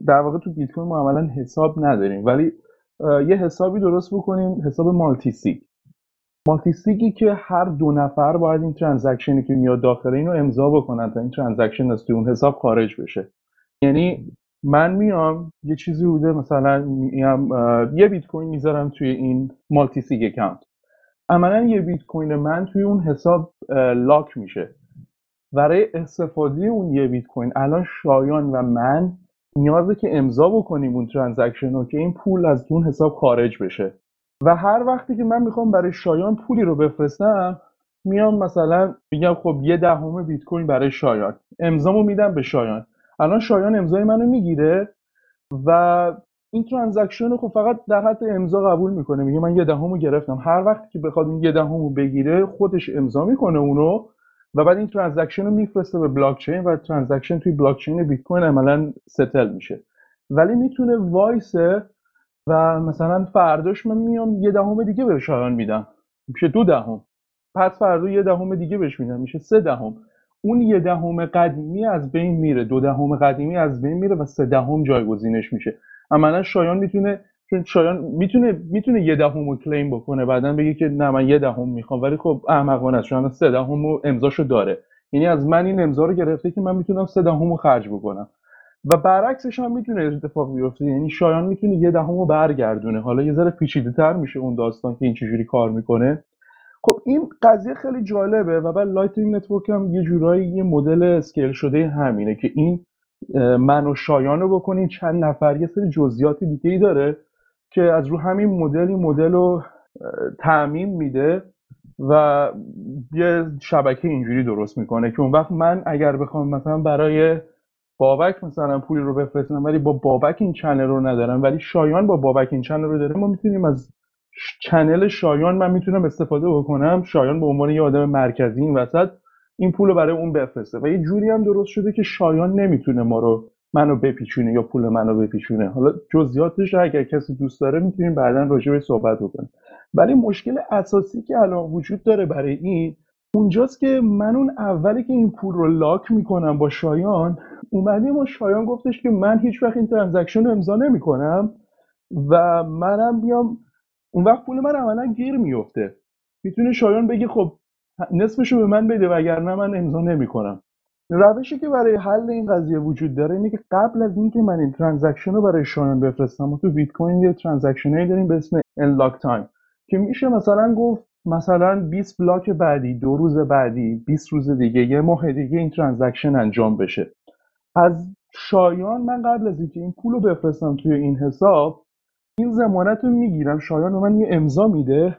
در واقع تو بیت کوین ما عملا حساب نداریم. ولی یه حسابی درست بکنیم حساب multisig multisig ی که هر دو نفر باید این transaction ی که میاد داخل اینو امضا بکنن تا این transaction از اون حساب خارج بشه. یعنی من میام یه چیزی بوده مثلا میام یه بیت کوین می‌ذارم توی این multisig account. عملا یه بیت کوین من توی اون حساب lock میشه. برای استفاده اون یه بیت کوین الان شایان و من نیازه که امضا بکنیم اون transaction رو که این پول از اون حساب خارج بشه. و هر وقتی که من می‌خوام برای شایان پولی رو بفرستم میام مثلا میگم خب یه دهم بیت کوین برای شایان امضامو میدم به شایان. الان شایان امضای منو می‌گیره و این transaction رو خب فقط در حد امضا قبول می‌کنه. میگه من یه دهمو گرفتم. هر وقتی که بخواد اون یه دهمو بگیره خودش امضا می‌کنه اونو. و بعد این transaction رو میفرسته به بلاک چین و transaction توی بلاک چین بیت کوین عملا settle میشه. ولی می‌تونه وایسه و مثلا فرداش من میام یه دهم دیگه به شایان میدم. میشه دو دهم. پس فردا یه دهم دیگه بهش میدم. میشه سه دهم. اون یه دهم قدیمی از بین میره. دو دهم قدیمی از بین میره و سه دهم جایگزینش میشه. عملا شایان می‌تونه چون شایان می‌تونه می‌تونه یه دهم رو claim بکنه بعدا بگه که نه من یه دهم می‌خوام. ولی خب احمقانه است چون سه دهم رو امضاشو داره. یعنی از من این امضا رو گرفته که من می‌تونم سه دهم رو خرج بکنم. و برعکسش هم می‌تونه اتفاق بیفته. یعنی شایان می‌تونه یه دهم رو برگردونه. حالا یه ذره پیچیده تر میشه اون داستان که این چجوری کار می‌کنه. خب این قضیه خیلی جالبه و بعد Lightning Network هم یه جورایی یه مدل scale شده همینه که این من و شایان رو چند نفر یه سری جزئیات دیگه ای داره. که از رو همین مدل این مدل رو تعمیم میده و یه شبکه اینجوری درست می‌کنه که اون وقت من اگر بخوام مثلا برای بابک مثلا پولی رو بفرستم ولی با بابک این channel رو ندارم ولی شایان با بابک این channel رو داره ما می‌تونیم از channel شایان من می‌تونم استفاده بکنم. شایان به عنوان یه آدم مرکزی این وسط این پول رو برای اون بفرسته و یه جوری هم درست شده که شایان نمی‌تونه ما رو منو بپیچونه یا پول منو بپیچونه. حالا جزئیاتش اگر کسی دوست داره می‌تونیم بعدا راجع به صحبت بکنیم. ولی مشکل اساسی که الان وجود داره برای این اونجاست که من اون اولی که این پول رو lock می‌کنم با شایان اومدیم و شایان گفتش که من هیچ وقت این transaction رو امضا نمی‌کنم و منم بیام اون وقت پول من عملا گیر میفته می‌تونه شایان بگه خب نصفشو به من بده وگرنه من امضا نمی‌کنم. روشی که برای حل این قضیه وجود داره اینه که قبل از اینکه من این transaction رو برای شایان بفرستم تو بیت کوین یه transaction داریم به اسم nLockTime که میشه مثلا گفت مثلا 20 block بعدی دو روز بعدی 20 روز دیگه یه ماه دیگه این transaction انجام بشه. از شایان من قبل از اینکه این پول رو بفرستم توی این حساب این ضمانت رو می‌گیرم. شایان من یه امضا میده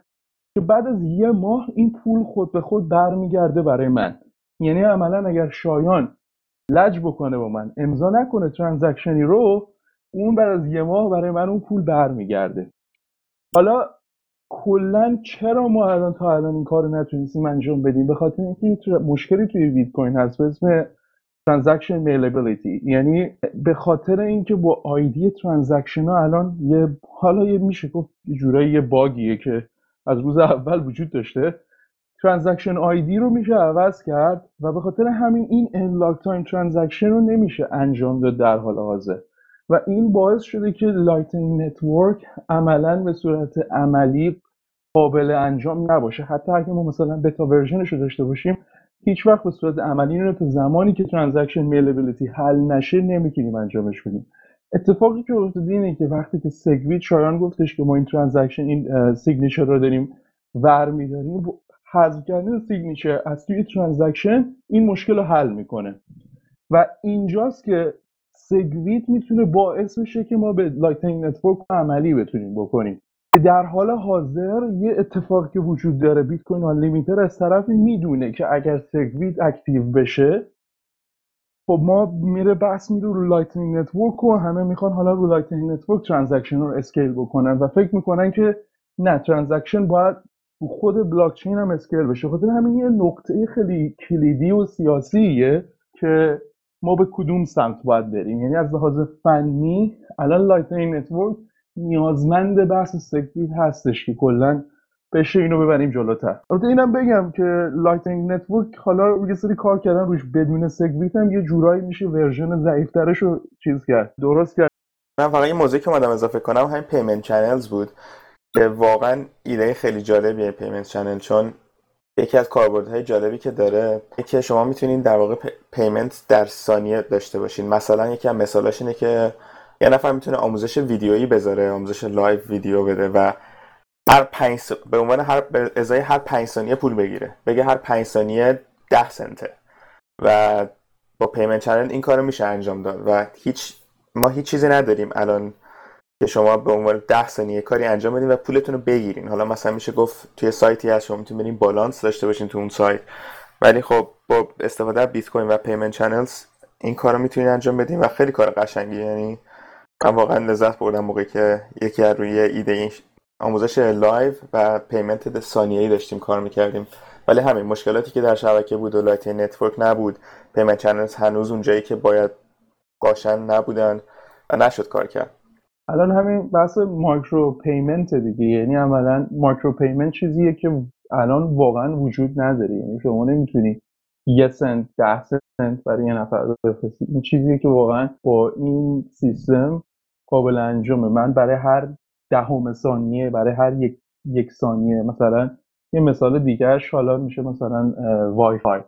که بعد از یه ماه این پول خود به خود برمیگرده برای من. یعنی عملا اگر شایان لج بکنه با من امضا نکنه transaction ی رو اون بعد از یه ماه برای من اون پول برمیگرده. حالا کلا چرا ما الان تا الان این کار نتونستیم انجام بدیم؟ به خاطر اینکه مشکلی توی بیت کوین هست به اسم transaction malleability. یعنی به خاطر اینکه با ID transaction ها الان یه حالا یه میشه گفت جورایی یه باگیه که از روز اول وجود داشته. transaction ID رو میشه عوض کرد و به خاطر همین این nLockTime transaction رو نمیشه انجام داد در حال حاضر. و این باعث شده که Lightning Network عملا به صورت عملی قابل انجام نباشه. حتی اگه ما مثلا beta version ش رو داشته باشیم هیچ وقت به صورت عملی رو تا زمانی که transaction malleability حل نشه نمی‌تونیم انجامش بدیم. اتفاقی که افتاده اینه که وقتی که SegWit شایان گفتش که ما این transaction این signature رو داریم ور میداریم حذف کردن signature از توی transaction این مشکل رو حل می‌کنه. و اینجاست که SegWit می‌تونه باعث بشه که ما به Lightning Network عملی بتونیم بکنیم. در حال حاضر یه اتفاقی که وجود داره بیت کوین آن از طرفی می‌دونه که اگر SegWit active بشه خب ما میره بحث میره رو Lightning Network و همه می‌خوان حالا رو Lightning Network transaction رو scale بکنن و فکر می‌کنن که نه transaction باید خود بلاکچین هم scale بشه. خاطر همین یه نقطه خیلی کلیدی و سیاسیه که ما به کدوم سمت باید بریم. یعنی از لحاظ فنی الان Lightning Network نیازمند بحث SegWit هستش که کلا بشه اینو ببریم جلوتر. البته اینم بگم که Lightning Network حالا یه سری کار کردن روش بدون SegWit هم یه جورایی میشه ورژن ضعیفترش رو چیز کرد درست کرد. من فقط یه موضوعی که اومدم اضافه کنم همین payment channels بود. واقعا ایده خیلی جالبیه payment channel چون یکی از کاربردهای جالبی که داره که شما می‌تونید در واقع payment در ثانیه داشته باشین. مثلا یکی از مثالاش اینه که یه نفر می‌تونه آموزش ویدیویی بذاره آموزش live ویدیو بده و هر پنج به عنوان هر ازای هر پنج ثانیه پول بگیره. بگه هر پنج ثانیه ده سنته. و با payment channel این کارو میشه انجام داد. و هیچ ما هیچ چیزی نداریم الان که شما به عنوان 10 ثانیه کاری انجام بدین و پولتون رو بگیرین. حالا مثلا میشه گفت توی سایتی هست شما می‌تونید برین بالانس داشته باشین تو اون سایت. ولی خب با استفاده از بیت کوین و payment channels این کارو می‌تونین انجام بدین و خیلی کار قشنگی یعنی من واقعا لذت بردم موقعی که یکی از روی ایده این آموزش live و payment ثانیه‌ای داشتیم کار می‌کردیم. ولی همین مشکلاتی که در شبکه بود و Lightning Network نبود payment channels هنوز اونجایی که باید باشن نبودن و نشد کار کرد. الان همین بحث micropayment دیگه. یعنی عملا micropayment چیزیه که الان واقعا وجود نداره. یعنی شما نمی‌تونی یه سنت ده سنت برای یه نفر بفرستید این چیزیه که واقعا با این سیستم قابل انجامه. من برای هر دهم ثانیه برای هر یک یک ثانیه مثلا یه مثال دیگرش حالا میشه مثلا وای فای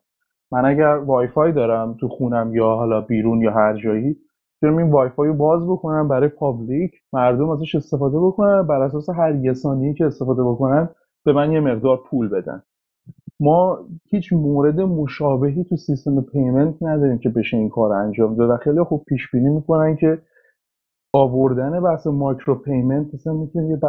من اگر وای فای دارم تو خونم یا حالا بیرون یا هر جایی می‌تونم این وای فای رو باز بکنم برای public مردم ازش استفاده بکنن بر اساس هر یه که استفاده بکنن به من یه مقدار پول بدن. ما هیچ مورد مشابهی تو سیستم payment نداریم که بشه این کار انجام داد و خیلی خوب پیش بینی می‌کنن که آوردن بحث micropayment مثلا می‌تونه یه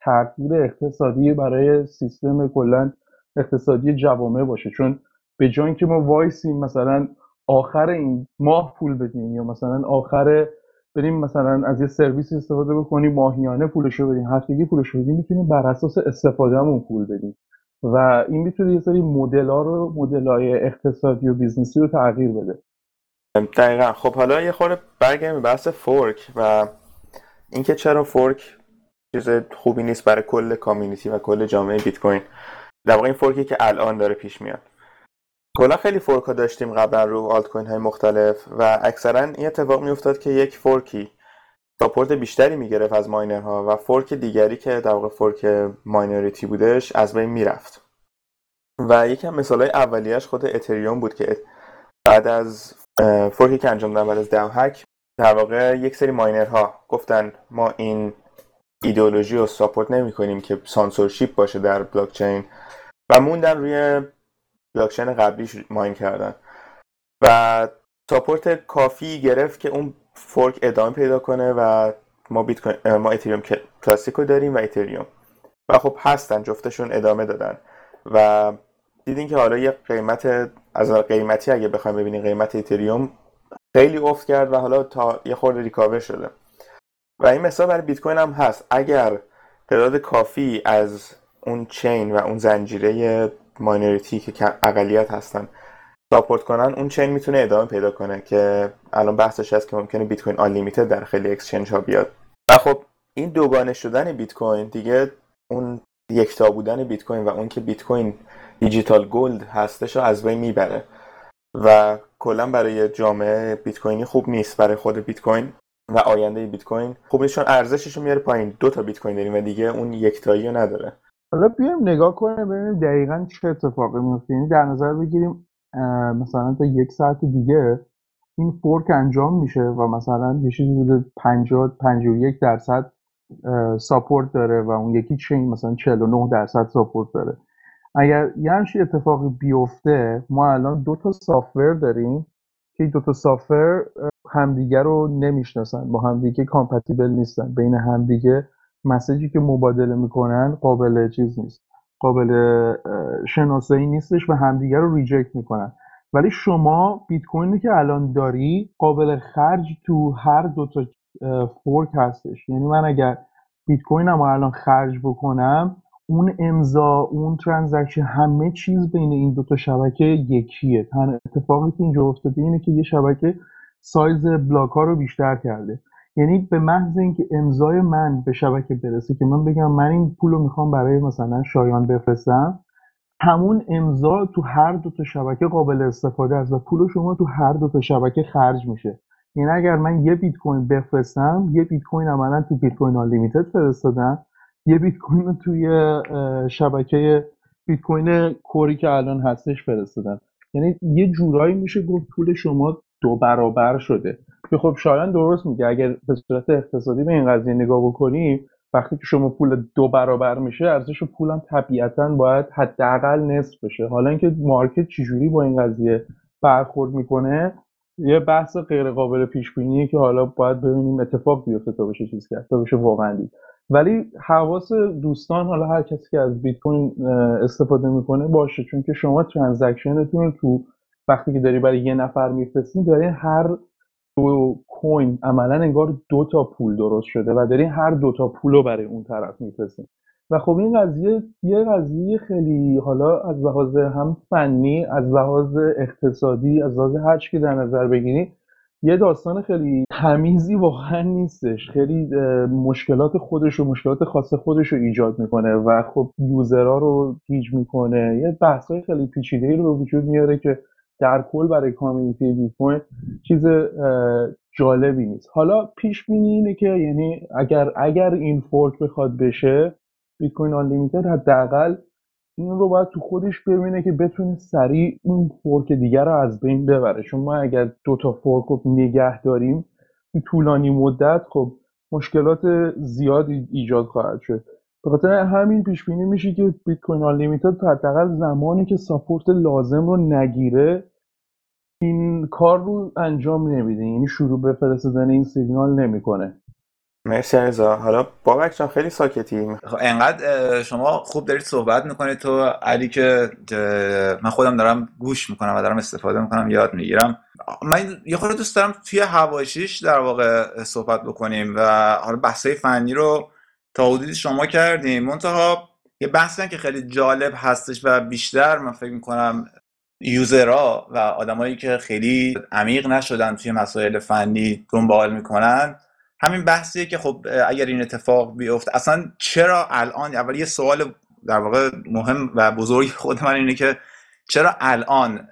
تغییر اقتصادی برای سیستم کلا اقتصادی جوامع باشه. چون به جای اینکه ما وایسیم مثلا آخر این ماه پول بدیم یا مثلا آخر بریم مثلا از یه سرویس استفاده بکنیم ماهیانه پولشو بدیم هفتگی پولشو بدیم می‌تونیم بر اساس استفادهمون پول بدیم و این می‌تونه یه سری مدل ها رو مدل های اقتصادی و business ی رو تغییر بده. دقیقا. خب حالا یه خورده برگردیم بحث fork و اینکه چرا fork چیز خوبی نیست برای کل community و کل جامعه بیت کوین. در واقع این fork ی که الان داره پیش میاد. کلا خیلی fork ها داشتیم قبلا رو آلت کوین های مختلف و اکثرا این اتفاق میافتاد که یک fork ی support بیشتری می‌گرفت از miner ها و fork دیگری که در واقع fork minority بودش از بین می‌رفت. و از مثال های اولیش خود اتریوم بود که بعد از fork ی که انجام دادن بعد از DAO hack در واقع یک سری miner ها گفتن ما این ایدئولوژی رو support نمی کنیم که سانسورشیپ باشه در بلاکچین و موندن روی بلاکچین قبلیش mine کردن. و support کافی گرفت که اون fork ادامه پیدا کنه و ما بیت کوین ما اتریوم کلاسیکو داریم و اتریوم. و خب هستن جفتشون ادامه دادن. و دیدین که حالا یه قیمت از قیمتی اگه بخوایم ببینیم قیمت اتریوم خیلی افت کرد و حالا تا یه خورده recover شده. و این مثال برای بیت کوین هم هست. اگر تعداد کافی از اون چین و اون زنجیره minority که اقلیت هستن support کنن اون chain می‌تونه ادامه پیدا کنه که الان بحثش هست که ممکنه بیت کوین آن در خیلی exchange ها بیاد. و خب این دوگانه شدن بیت کوین دیگه اون یکتا بودن بیت کوین و اون که بیت کوین digital gold هستش رو از بین می‌بره. و کلا برای جامعه بیت کوینی خوب نیست برای خود بیت کوین و آینده بیت کوین خوب نیست ارزشش رو میاره پایین. دو تا بیت کوین داریم و دیگه اون یکتایی رو نداره. حالا بیایم نگاه کنیم ببینیم دقیقا چه اتفاقی میفته. یعنی در نظر بگیریم مثلا تا یک ساعت دیگه این fork انجام میشه و مثلا یه چیزی بوده 50 51 درصد support داره و اون یکی chain مثلا 49 درصد support داره. اگر یه همچین اتفاقی بیفته ما الان دو تا software داریم که دو تا software همدیگه رو نمی‌شناسن با همدیگه compatible نیستن. بین همدیگه message ی که مبادله می‌کنن قابل چیز نیست. قابل شناسایی نیستش و همدیگه رو reject می‌کنن. ولی شما بیت کوینی که الان داری قابل خرج تو هر دو تا fork هستش. یعنی من اگر بیت کوینم الان خرج بکنم اون امضا اون transaction همه چیز بین این دو تا شبکه یکیه. تنها اتفاقی که اینجا افتاده اینه که یه شبکه سایز block ها رو بیشتر کرده. یعنی به محض اینکه امضای من به شبکه برسه که من بگم من این پول رو می‌خوام برای مثلا شایان بفرستم همون امضا تو هر دو تا شبکه قابل استفاده است و پول شما تو هر دو تا شبکه خرج میشه. یعنی اگر من یه بیت کوین بفرستم یه بیت کوین عملا تو بیت کوین آنلیمیتد فرستادم یه بیت کوین رو توی شبکه بیت کوین کوری که الان هستش فرستادم. یعنی یه جورایی میشه گفت پول شما دو برابر شده. خب شایان درست میگه. اگر به صورت اقتصادی به این قضیه نگاه بکنیم وقتی که شما پول دو برابر میشه ارزش پولم طبیعتا باید حداقل نصف بشه. حالا اینکه مارکت چجوری با این قضیه برخورد می‌کنه یه بحث غیر قابل پیش بینیه که حالا باید ببینیم اتفاق بیفته تا بشه چیز کرد تا بشه واقعا دید. ولی حواس دوستان حالا هر کسی که از بیت کوین استفاده می‌کنه باشه. چون که شما ترانزکشنتون رو تو وقتی که داری برای یه نفر میفرستین داری هر دو کوین عملا انگار دو تا پول درست شده و داری هر دو تا پول رو برای اون طرف میفرستین. و خب این قضیه یه قضیه خیلی حالا از لحاظ هم فنی از لحاظ اقتصادی از لحاظ هر که در نظر بگیری یه داستان خیلی تمیزی واقعا نیستش. خیلی مشکلات خودش و مشکلات خاص خودش رو ایجاد می‌کنه و خب یوزرها رو گیج می‌کنه. یه بحثای خیلی پیچیده رو به وجود میاره که در کل برای community بیت کوین چیز جالبی نیست. حالا پیش بینی اینه که یعنی اگر اگر این fork بخواد بشه بیت کوین Unlimited حداقل این رو باید تو خودش ببینه که بتونه سریع اون fork دیگر رو از بین ببره. چون ما اگر دو تا fork رو نگه داریم تو طولانی مدت خب مشکلات زیادی ایجاد خواهد شد. به خاطر همین پیش بینی میشه که بیت کوین Unlimited حداقل زمانی که support لازم رو نگیره این کار رو انجام نمیده. یعنی شروع به فرستادن این سیگنال نمی‌کنه. مرسی علیرضا حالا بابک جان خیلی ساکتی خب انقدر شما خوب دارید صحبت می‌کنید. تو علی که من خودم دارم گوش می‌کنم و دارم استفاده می‌کنم یاد می‌گیرم. من یه خورده دوست دارم توی هواشیش در واقع صحبت بکنیم و حالا بحثای فنی رو تا حدودی شما کردیم. منتها یه بحثی که خیلی جالب هستش و بیشتر من فکر می‌کنم یوزرها و آدمایی که خیلی عمیق نشدن توی مسائل فنی دنبال می‌کنن همین بحثیه که خب اگر این اتفاق بیفته اصلا چرا الان؟ اول یه سوال در واقع مهم و بزرگ خود من اینه که چرا الان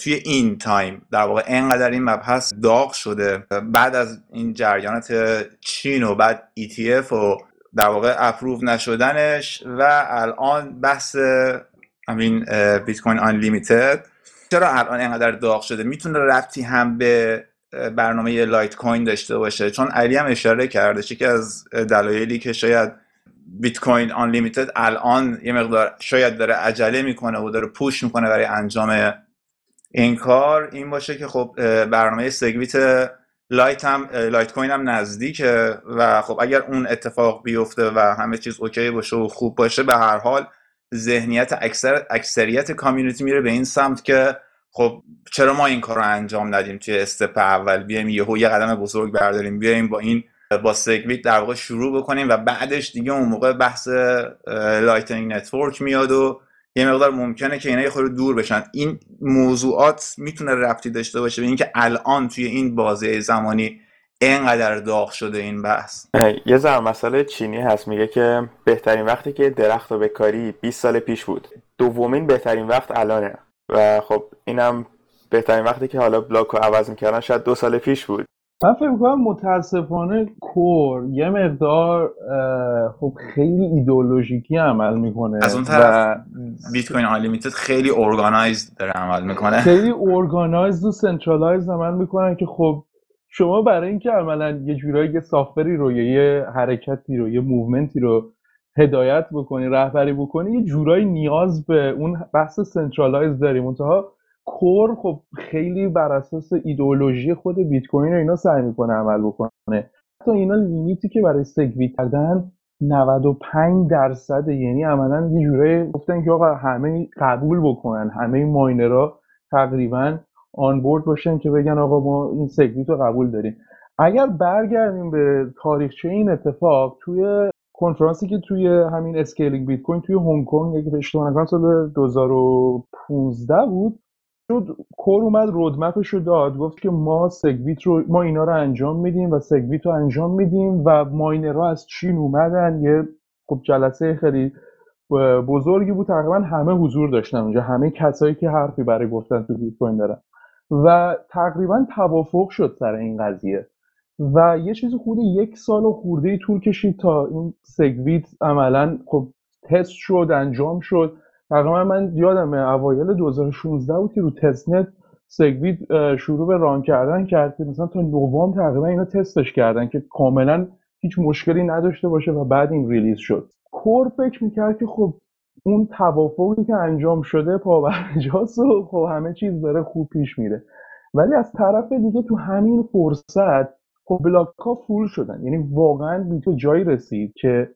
توی این تایم در واقع اینقدر این مبحث داغ شده؟ بعد از این جریانات چین و بعد ETF و در واقع اپروو نشدنش و الان بحث همین بیت کوین Unlimited چرا الان اینقدر داغ شده؟ می‌تونه ربطی هم به برنامه لایت کوین داشته باشه؟ چون علی هم اشاره کرده که از دلایلی که شاید بیت کوین Unlimited الان یه مقدار شاید داره عجله می‌کنه و داره push می‌کنه برای انجام این کار. این باشه که خب برنامه SegWit لایت هم لایت کوین هم نزدیکه و خب اگر اون اتفاق بیفته و همه چیز okay باشه و خوب باشه به هر حال ذهنیت اکثر اکثریت community میره به این سمت که خب چرا ما این کار رو انجام ندیم؟ توی step اول بیایم یهو یه قدم بزرگ برداریم بیایم با این با SegWit در واقع شروع بکنیم و بعدش دیگه اون موقع بحث Lightning Network میاد و یه مقدار ممکنه که اینا یه خورده دور بشن. این موضوعات می‌تونه ربطی داشته باشه به اینکه الان توی این بازه زمانی اینقدر داغ شده این بحث. یه ذره مسئله چینی هست. میگه که بهترین وقتی که درخت رو بکاری 20 سال پیش بود. دومین بهترین وقت الانه. و خب اینم بهترین وقتی که حالا بلاک رو عوض می‌کردن شاید دو سال پیش بود. من فکر کنم متاسفانه کور یه مقدار خب خیلی ایدئولوژیکی عمل می‌کنه از اون طرف بیت کوین آنلیمیتد خیلی اورگانایزد داره عمل می‌کنه. خیلی اورگانایزد و سنترالایزد عمل می‌کنن که خب شما برای اینکه عملا یه جورایی یه سافری رو یه حرکتی رو یه movement ی رو هدایت بکنی رهبری بکنی یه جورایی نیاز به اون بحث centralize داری منتها Core خب خیلی بر اساس ایدئولوژی خود بیت کوین اینا سعی می‌کنه عمل بکنه. حتی اینا limit ی که برای SegWit کردن 95 درصد یعنی عملا یه جورایی گفتن که آقا همه قبول بکنن همه miner ها تقریبا onboard باشن که بگن آقا ما این SegWit رو قبول داریم. اگر برگردیم به تاریخچه این اتفاق توی کنفرانسی که توی همین Scaling بیت کوین توی هنگ کنگ اگه اشتباه نکنم سال 2015 بود شد Core اومد roadmap ش رو داد گفت که ما SegWit رو ما اینا رو انجام میدیم و SegWit رو انجام میدیم و miner ها از چین اومدن. یه خب جلسه خیلی بزرگی بود. تقریبا همه حضور داشتن اونجا. همه کسایی که حرفی برای گفتن تو بیت کوین دارن. و تقریبا توافق شد سر این قضیه. و یه چیز خود یک سال و خورده طول کشید تا این سگویت عملا خب تست شد انجام شد. تقریبا من یادم اوایل 2016 بود که رو تست سگویت شروع به ران کردن کرد مثلا تا نوامبر تقریبا اینا تستش کردن که کاملا هیچ مشکلی نداشته باشه و بعد این ریلیز شد. کور فکر می‌کرد که خب اون توافقی که انجام شده پابرجاست و خب همه چیز داره خوب پیش میره. ولی از طرف دیگه تو همین فرصت خب بلاک ها فول شدن. یعنی واقعا به جایی رسید که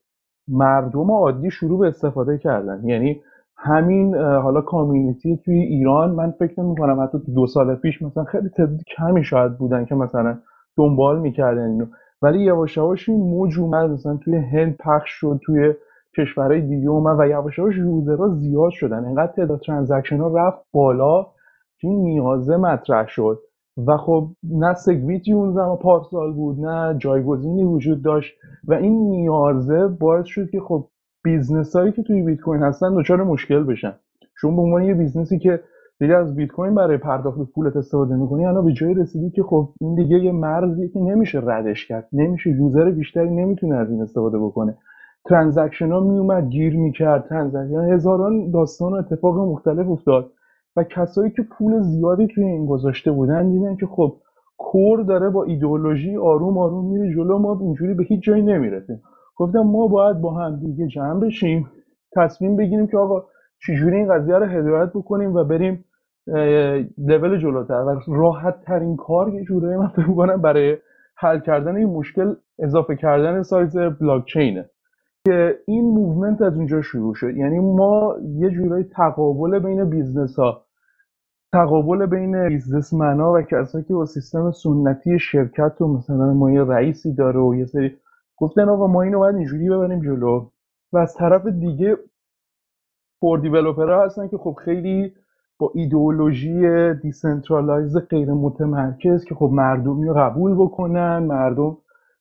مردم عادی شروع به استفاده کردن. یعنی همین حالا کامیونیتی توی ایران من فکر نمی کنم حتی دو سال پیش مثلا خیلی تعداد کمی شاید بودن که مثلا دنبال می‌کردن اینو. ولی یواش یواش این موج اومد مثلا توی هند پخش شد توی کشورهای دیگه اومد و یواش یواش user ها زیاد شدن. انقدر تعداد transaction ها رفت بالا که این نیازه مطرح شد. و خب نه اون زمان پارسال بود نه جایگزینی وجود داشت و این نیازه باعث شد که خب business هایی که توی بیت کوین هستن دچار مشکل بشن. چون به عنوان یه business ی که دیگه از بیت کوین برای پرداخت پولت استفاده می‌کنی الان به جایی رسیدی که خب این دیگه یه مرزیه که نمیشه ردش کرد. نمیشه user بیشتری نمی‌تونه از این استفاده بکنه. transaction ها میومد گیر می‌کرد. transaction هزاران داستان و اتفاق مختلف افتاد و کسایی که پول زیادی توی این گذاشته بودن دیدن که خب Core داره با ایدئولوژی آروم آروم میره جلو ما اینجوری به هیچ جایی نمی‌رسیم. گفتم ما باید با هم دیگه جمع بشیم تصمیم بگیریم که آقا چجوری این قضیه رو هدایت بکنیم و بریم لول جلوتر. و راحت ترین کار یه جورایی من فکر برای حل کردن این مشکل اضافه کردن سایز بلاک چینه که این movement از اونجا شروع شد. یعنی ما یه جورایی تقابل بین business ها تقابل بین businessman ها و کسایی که با سیستم سنتی شرکت و مثلا ما یه رئیسی داره و یه سری گفتن آقا ما اینو باید اینجوری ببریم جلو. و از طرف دیگه Core developer ها هستن که خب خیلی با ایدئولوژی decentralize غیر متمرکز که خب مردمی رو قبول بکنن مردم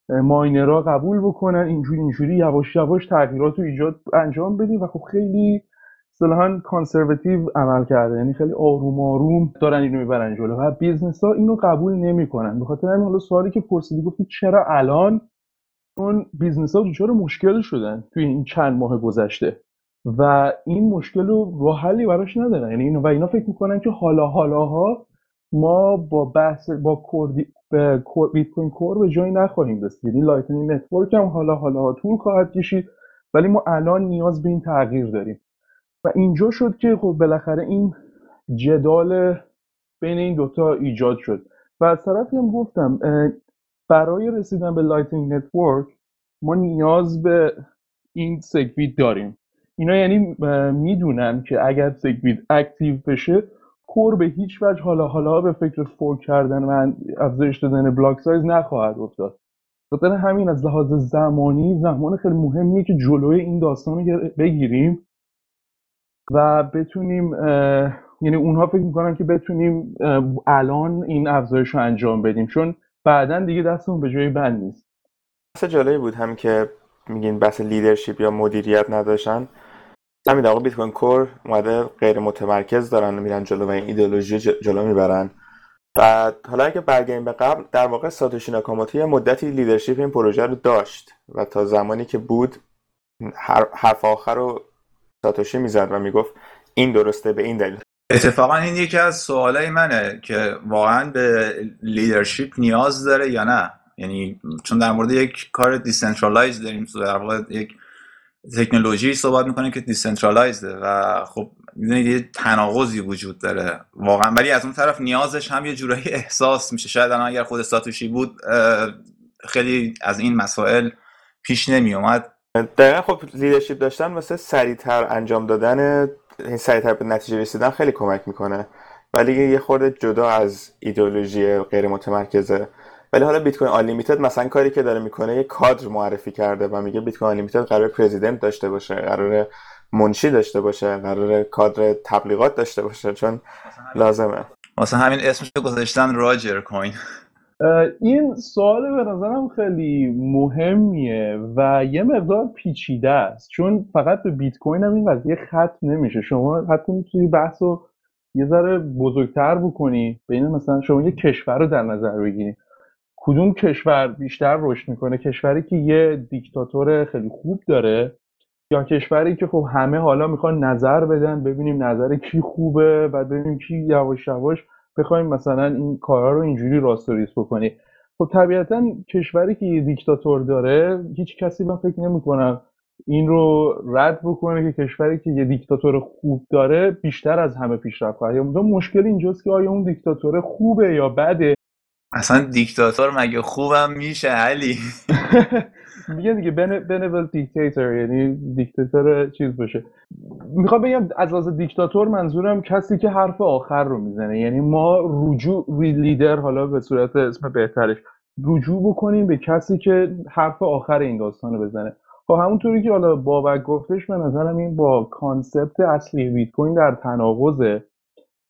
miner ها قبول بکنن اینجوری اینجوری یواش یواش تغییرات رو ایجاد انجام بدیم و خب خیلی اصطلاحا conservative عمل کرده. یعنی خیلی آروم آروم دارن اینو می‌برن جلو. و business ها اینو قبول نمی‌کنن. به همین حالا سوالی که پرسیدی گفتی چرا الان اون business ها دچار مشکل شدن توی این چند ماه گذشته. و این مشکل رو راه حلی براش ندارن. یعنی و اینا فکر می‌کنن که حالا حالاها ما با بحث با بیت کوین Core به جایی نخواهیم رسید. یعنی Lightning Network هم حالا حالا طول خواهد کشید ولی ما الان نیاز به این تغییر داریم. و اینجا شد که خب بالاخره این جدال بین این دوتا ایجاد شد. و از طرفی هم گفتم برای رسیدن به Lightning Network ما نیاز به این SegWit داریم. اینا یعنی می‌دونن که اگر SegWit active بشه Core به هیچ وجه حالا حالا به فکر fork کردن و افزایش دادن block size نخواهد افتاد. خاطر همین از لحاظ زمانی زمان خیلی مهمیه که جلوی این داستان رو بگیریم و بتونیم یعنی اونها فکر می‌کنن که بتونیم الان این افزایش رو انجام بدیم. چون بعدا دیگه دستمون به جای بند نیست. بحث جالبی بود هم که میگین بحث leadership یا مدیریت نداشتن. همین آقا بیت کوین Core اومده غیر متمرکز دارن میرن جلو و این ایدئولوژی جلو می‌برن. بعد حالا اگه برگردیم به قبل در واقع ساتوشی ناکاموتو یه مدتی leadership این پروژه رو داشت و تا زمانی که بود حرف آخر رو ساتوشی می‌زد و می‌گفت این درسته به این دلیل. اتفاقا این یکی از سوالای منه که واقعا به leadership نیاز داره یا نه. یعنی چون در مورد یک کار decentralize داریم در واقع یک تکنولوژی صحبت می‌کنه که decentralized ه و خب می‌دونید یه تناقضی وجود داره. واقعا ولی از اون طرف نیازش هم یه جورایی احساس میشه. شاید الان اگر خود ساتوشی بود خیلی از این مسائل پیش نمی اومد دقیقا خب leadership داشتن مثل سریعتر انجام دادن سریعتر به نتیجه رسیدن خیلی کمک می‌کنه. ولی یه خورده جدا از ایدئولوژی غیر متمرکزه. ولی حالا بیت کوین Unlimited مثلا کاری که داره می‌کنه یه کادر معرفی کرده و میگه بیت کوین Unlimited قرار president داشته باشه قرار منشی داشته باشه قرار کادر تبلیغات داشته باشه چون لازمه. مثلا همین اسمش گذاشتن راجر کوین. این سوال به نظرم خیلی مهمیه و یه مقدار پیچیده است. چون فقط به بیت کوین هم این قضیه ختم نمیشه. شما حتی می‌تونی بحث رو یه ذره بزرگتر بکنی بین مثلا شما یه کشور رو در نظر بگیرید کدوم کشور بیشتر رشد می‌کنه؟ کشوری که یه دیکتاتور خیلی خوب داره یا کشوری که خب همه حالا می‌خوان نظر بدن ببینیم نظر کی خوبه بعد ببینیم کی یواش یواش بخوایم مثلا این کارا رو اینجوری راستوریس بکنی خب طبیعتا کشوری که یه دیکتاتور داره هیچ کسی من فکر نمی‌کنم این رو رد بکنه که کشوری که یه دیکتاتور خوب داره بیشتر از همه پیشرفت خواهد. مشکل اینجاست که آیا اون دیکتاتور خوبه یا بده؟ اصلا دیکتاتور مگه خوبم میشه علی؟ میگه دیگه بنول دیکتاتور یعنی دیکتاتور چیز باشه. می‌خوام بگم از لحاظ دیکتاتور منظورم کسی که حرف آخر رو می‌زنه. یعنی ما رجوع ری لیدر حالا به صورت اسم بهترش رجوع بکنیم به کسی که حرف آخر این داستان رو بزنه. خب همونطوری که حالا بابک گفتش به نظرم این با concept اصلی بیت کوین در تناقضه.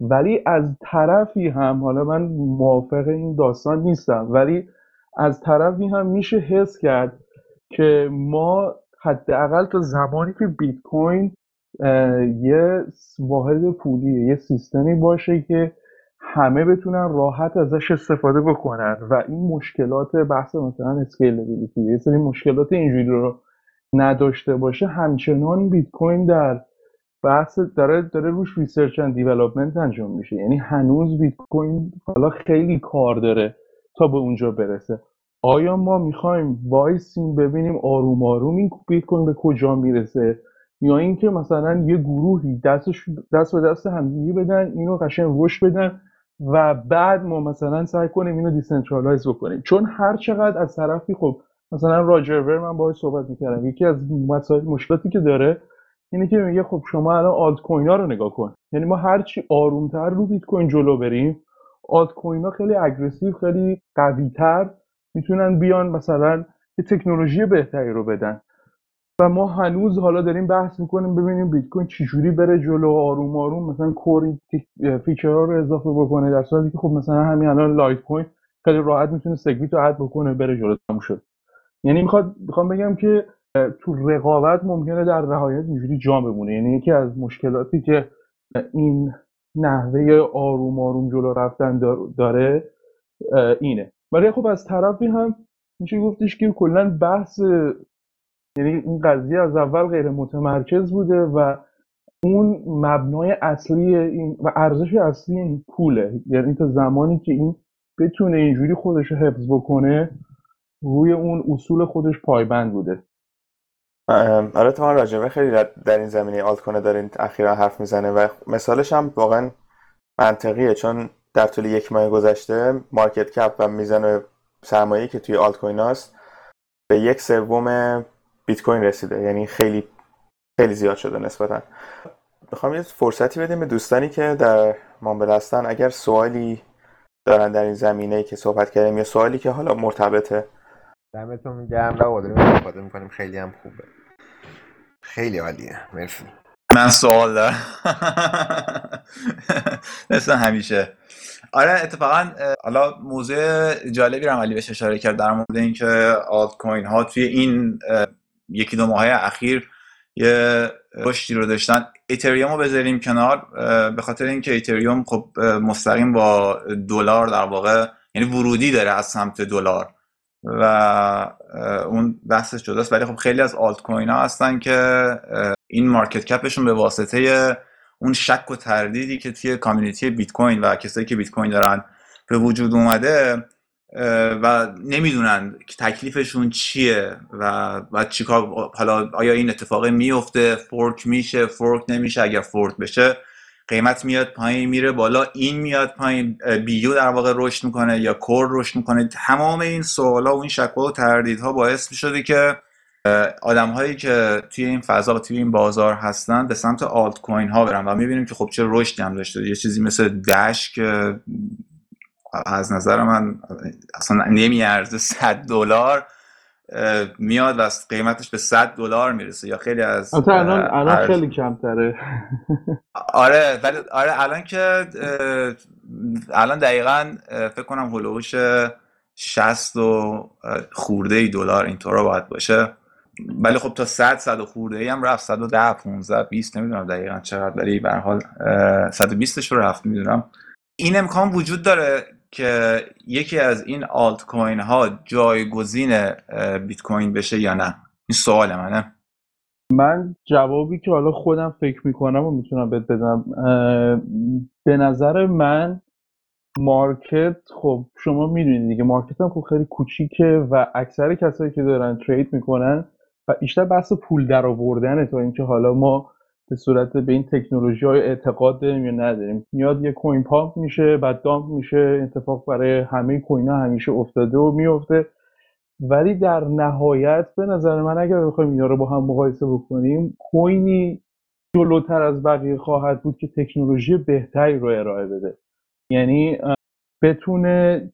ولی از طرفی هم حالا من موافق این داستان نیستم ولی از طرفی هم میشه حس کرد که ما حداقل تا زمانی که بیت کوین یه واحد پولی یه سیستمی باشه که همه بتونن راحت ازش استفاده بکنن و این مشکلات بحث مثلا scalability یه سری مشکلات اینجوری رو نداشته باشه همچنان بیت کوین در بحث داره داره روش research and development انجام میشه. یعنی هنوز بیت کوین حالا خیلی کار داره تا به اونجا برسه. آیا ما می‌خوایم وایسیم ببینیم آروم آروم این بیت کوین به کجا می‌رسه؟ یا اینکه مثلا یه گروهی دستش دست به دست همدیگه بدن اینو قشنگ روش بدن و بعد ما مثلا سعی کنیم اینو decentralize بکنیم. چون هر چقدر از طرفی خب مثلا راجر ور من باهاش صحبت می‌کردم. یکی از مسائل مشکلاتی که داره اینه که میگه خب شما الان آلت کوین ها رو نگاه کن. یعنی ما هرچی آرومتر رو بیت کوین جلو بریم آلت کوین ها خیلی aggressive خیلی قوی تر می‌تونن بیان مثلا یه تکنولوژی بهتری رو بدن. و ما هنوز حالا داریم بحث می‌کنیم ببینیم بیت کوین چجوری بره جلو آروم آروم مثلا core ی feature ها رو اضافه بکنه در صورتی که خب مثلا همین الان لایت کوین خیلی راحت می‌تونه SegWit رو add بکنه بره جلو تموم شد. یعنی می‌خواد می‌خوام بگم که تو رقابت ممکنه در نهایت اینجوری جا بمونه. یعنی یکی از مشکلاتی که این نحوه آروم آروم جلو رفتن داره اینه. ولی خب از طرفی هم میشه گفتش که کلا بحث یعنی این قضیه از اول غیر متمرکز بوده و اون مبنای اصلی این و ارزش اصلی این پوله. یعنی تا زمانی که این بتونه اینجوری خودش رو حفظ بکنه روی اون اصول خودش پایبند بوده. آره تو راجبه خیلی در این زمینه آلت کنه دارین اخیرا حرف می‌زنه و مثالش هم واقعا منطقیه چون در طول یک ماه گذشته مارکت کپ و میزان سرمایه که توی آلت کوین هست به یک سوم بیت کوین رسیده. یعنی خیلی خیلی زیاد شده نسبتا. می‌خوام یه فرصتی بدیم به دوستانی که در مامبل هستن. اگر سوالی دارن در این زمینه که صحبت کردیم یا سوالی که حالا مرتبطه. دمتون گرم. و استفاده می‌کنیم. خیلی هم خوبه. خیلی عالیه. مرسی. من سوال. دارم مثل همیشه. آره اتفاقا حالا موضوع جالبی رو علی بهش اشاره کرد در مورد اینکه آلت کوین ها توی این یکی دو ماه اخیر یه رشدی رو داشتن. اتریوم رو بذاریم کنار به خاطر اینکه اتریوم خب مستقیم با دلار در واقع یعنی ورودی داره از سمت دلار. و اون بحثش جداست. ولی خب خیلی از آلت کوین ها هستن که این market cap شون به واسطه اون شک و تردیدی که توی community بیت کوین و کسایی که بیت کوین دارن به وجود اومده و نمی‌دونن که تکلیفشون چیه و و چیکار حالا آیا این اتفاق میفته fork میشه؟ fork نمیشه؟ اگر fork بشه قیمت میاد پایین میره بالا این میاد پایین بیو در واقع رشد می‌کنه یا کور رشد می‌کنه. تمام این سوالا و این شکوه و تردیدها باعث می‌شده که آدم هایی که توی این فضا و توی این بازار هستن به سمت آلت کوین ها برن و می‌بینیم که خب چه رشدی هم داشته. یه چیزی مثل دش که از نظر من اصلا نمیارزه 100 دلار میاد و قیمتش به 100 دلار می‌رسه یا خیلی از الان الان خیلی کمتره. آره ولی آره الان که الان دقیقا فکر کنم هلوش 60 و خورده ای دلار اینطورا باید باشه. ولی خب تا 100 100 خورده ای هم رفت. 110 15 20 نمی‌دونم دقیقا چقدر ولی به هر حال 120 رو رفت می‌دونم. این امکان وجود داره که یکی از این آلت کوین ها جایگزین بیت کوین بشه یا نه؟ این سوال منه. من جوابی که حالا خودم فکر می‌کنم و می‌تونم بهت بدم به نظر من market خب شما می‌دونید دیگه market هم خب خیلی کوچیکه و اکثر کسایی که دارن trade می‌کنن و بیشتر بحث پول در آوردنه تا اینکه حالا ما به صورت به این تکنولوژی های اعتقاد داریم یا نداریم. میاد یه coin pump میشه بعد dump میشه اتفاق برای همه coin ها همیشه افتاده و میفته. ولی در نهایت به نظر من اگر بخوایم اینا رو با هم مقایسه بکنیم کوینی جلوتر از بقیه خواهد بود که تکنولوژی بهتری رو ارائه بده. یعنی بتونه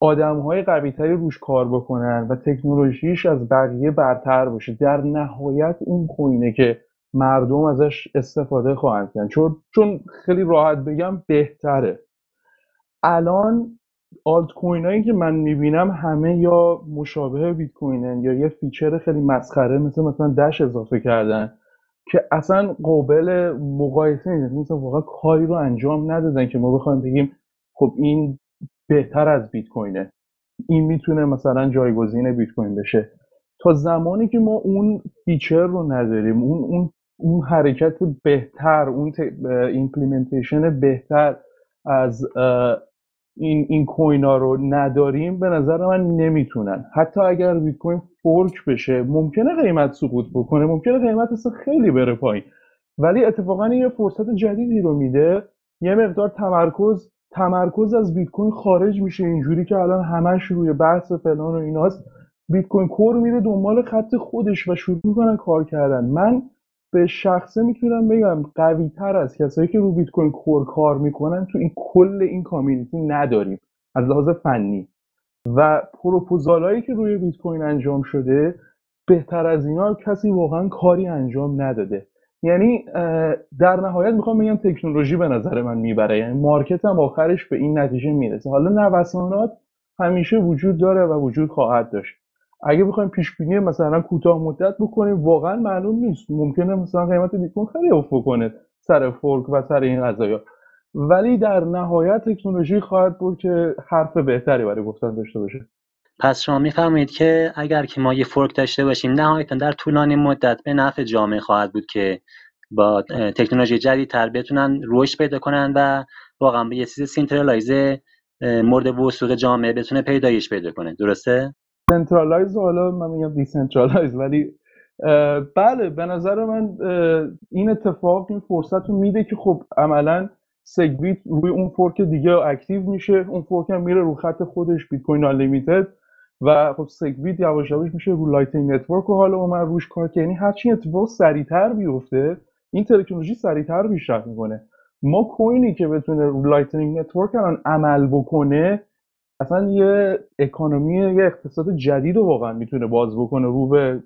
آدم های قوی تری روش کار بکنن و تکنولوژیش از بقیه برتر باشه. در نهایت اون کوینه که مردم ازش استفاده خواهند کرد. چون چون خیلی راحت بگم بهتره. الان آلت کوین هایی که من می‌بینم همه یا مشابه بیت کوینن یا یه feature خیلی مسخره مثل مثلا Dash اضافه کردن که اصلا قابل مقایسه نیست. مثلا واقعا کاری رو انجام ندادن که ما بخوایم بگیم خب این بهتر از بیت کوینه این می‌تونه مثلا جایگزین بیت کوین بشه. تا زمانی که ما اون feature رو نداریم اون اون اون حرکت بهتر اون implementation بهتر از این این coin ها رو نداریم به نظر من نمی‌تونن. حتی اگر بیت کوین fork بشه ممکنه قیمت سقوط بکنه ممکنه قیمت اصلا خیلی بره پایین. ولی اتفاقا یه فرصت جدیدی رو میده یه مقدار تمرکز تمرکز از بیت کوین خارج میشه. اینجوری که الان همش روی بحث فلان و ایناست. بیت کوین Core میره دنبال خط خودش و شروع می‌کنن کار کردن. من به شخصه می‌تونم بگم قوی تر از کسایی که رو بیت کوین کور کار می‌کنن تو این کل این کامیونیتی نداریم. از لحاظ فنی. و پروپوزال که روی بیت کوین انجام شده بهتر از اینا کسی واقعا کاری انجام نداده. یعنی در نهایت می‌خوام بگم تکنولوژی به نظر من می‌بره. یعنی مارکت هم آخرش به این نتیجه می‌رسه. حالا نوسانات همیشه وجود داره و وجود خواهد داشت. اگه بخوایم پیش بینی مثلا کوتاه مدت بکنیم واقعا معلوم نیست. ممکنه مثلا قیمت بیت خیلی افت کنه سر fork و سر این قضایا ولی در نهایت تکنولوژی خواهد بود که حرف بهتری برای گفتن داشته باشه. پس شما میفرمایید که اگر که ما یه fork داشته باشیم نهایتا در طولانی مدت به نفع جامعه خواهد بود که با تکنولوژی جدیدتر بتونن رشد پیدا کنن و واقعا به یه چیز centralize مورد وثوق جامعه بتونه پیدایش پیدا کنه. درسته؟ centralize حالا من میگم decentralize ولی بله به نظر من این اتفاق این فرصت رو میده که خب عملا SegWit روی اون fork دیگه active میشه. اون fork هم میره رو خط خودش بیت کوین Unlimited و خب SegWit یواش یواش میشه رو Lightning Network و حالا اومد روش کار که یعنی هرچی اتفاق سریعتر بیفته این تکنولوژی سریعتر پیشرفت می‌کنه. ما کوینی که بتونه رو Lightning Network الان عمل بکنه اصلا یه economy یه اقتصاد جدید رو واقعا می‌تونه باز بکنه رو به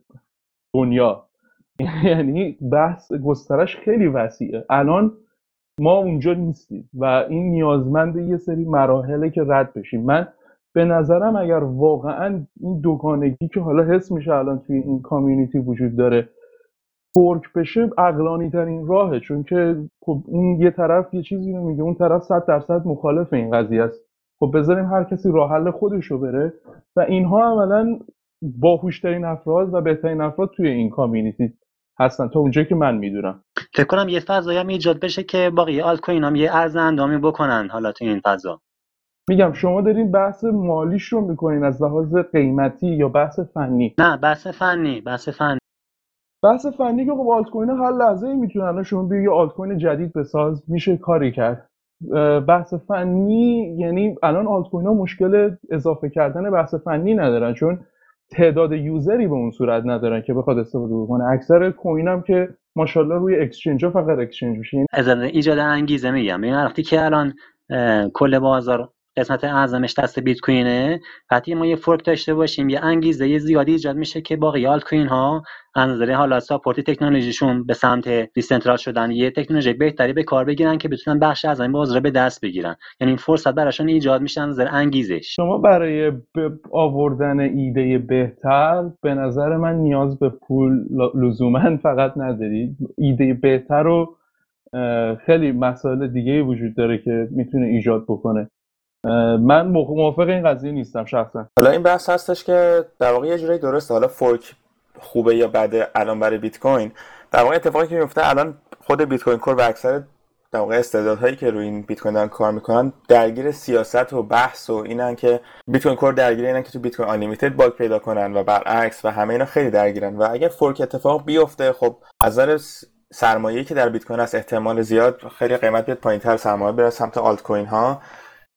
دنیا. یعنی بحث گسترش خیلی وسیعه. الان ما اونجا نیستیم و این نیازمند یه سری مراحله که رد بشیم. من به نظرم اگر واقعا این دوگانگی که حالا حس میشه الان توی این community وجود داره فورک بشه اقلانی ترین راهه. چون که خب اون یه طرف یه چیزی رو میگه اون طرف صد درصد مخالف این قضیه است. خب بذاریم هر کسی راه حل خودش رو بره و اینها عملا باهوشترین افراد و بهترین افراد توی این کامیونیتی هستن. تا اونجایی که من می‌دونم. فکر کنم یه فضایی هم ایجاد بشه که باقی آلت کوین هم یه ارز اندامی بکنن حالا تو این فضا. میگم شما دارین بحث مالیش رو می‌کنین از لحاظ قیمتی یا بحث فنی؟ نه بحث فنی بحث فنی. بحث فنی که خب آلت کوین هر لحظه ای می‌تونن شما بگی آلت کوین جدید بساز میشه کاری کرد. بحث فنی یعنی الان آلت کوین ها مشکل اضافه کردن بحث فنی ندارن چون تعداد user ی به اون صورت ندارن که بخواد استفاده بکنه. اکثر coin هم که ماشاءالله روی exchange ها فقط exchange میشه. یعنی ایجاد انگیزه میگم. این وقتی که الان کل بازار قسمت اعظمش دست بیت کوینه. وقتی ما یه fork داشته باشیم یه انگیزه زیادی ایجاد میشه که باقی آلت کوین ها از حالا ساپورت تکنولوژیشون به سمت دیسنترال شدن. یه تکنولوژی بهتری به کار بگیرن که بتونن بخش از این بازار به دست بگیرن. یعنی این فرصت براشون ایجاد میشه از نظر انگیزش. شما برای آوردن ایده بهتر به نظر من نیاز به پول لزوما فقط نداری. ایده بهتر رو خیلی مسائل دیگه وجود داره که می‌تونه ایجاد بکنه. من موافق این قضیه نیستم شخصا. حالا این بحث هستش که در واقع یه جوری درسته. حالا fork خوبه یا بده الان برای بیت کوین در واقع اتفاقی که میفته الان خود Bitcoin Core و اکثر در واقع استعدادهایی که روی این بیت کوین دارن کار می‌کنن درگیر سیاست و بحث و اینن که Bitcoin Core درگیر اینن که تو Bitcoin Unlimited bug پیدا کنن و برعکس و همه اینا خیلی درگیرن. و اگر fork اتفاق بیفته خب از سرمایه‌ای که در بیت کوین هست احتمال زیاد خیلی قیمت بیاد پایینتر سرمایه بره سمت آلت کوین ها.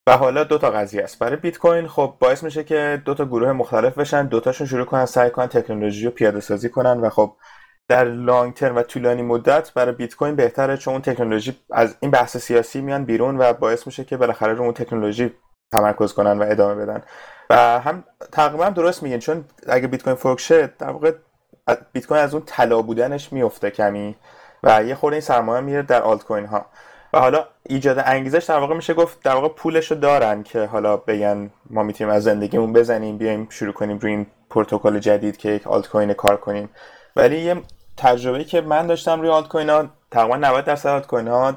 و حالا دو تا قضیه است. برای بیت کوین خب باعث میشه که دو تا گروه مختلف بشن. دو تاشون شروع کنن سعی کنن تکنولوژی رو پیاده سازی کنن و خب در لانگ ترم و طولانی مدت برای بیت کوین بهتره چون تکنولوژی از این بحث سیاسی میان بیرون و باعث میشه که بالاخره رو اون تکنولوژی تمرکز کنن و ادامه بدن. و هم تقریبا درست میگن چون اگه بیت کوین فروک شه در واقع بیت کوین از اون طلا بودنش میفته کمی و یه خورده این سرمایه میره در آلت کوین ها. و حالا ایجاد انگیزش در واقع میشه گفت در واقع پولش رو دارن که حالا بگن ما می‌تونیم از زندگیمون بزنیم بیایم شروع کنیم روی این پروتکل جدید که یک آلت کوین کار کنیم. ولی یه تجربه که من داشتم روی آلت کوین ها تقریبا 90 درصد آلت کوین ها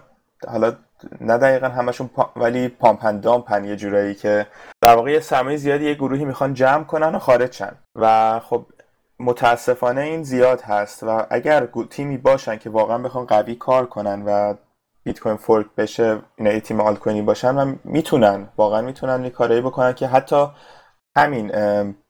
حالا نه دقیقا همشون پا... ولی پامپن دامپن یه جورایی که در واقع یه سرمایه زیادی یه گروهی می‌خوان جمع کنن و خارج شن و خب متاسفانه این زیاد هست و اگر تیمی باشن که واقعا بخوان قوی کار کنن و بیت کوین fork بشه اینا تیم alt باشن و می‌تونن واقعا می‌تونن یه کاری بکنن که حتی همین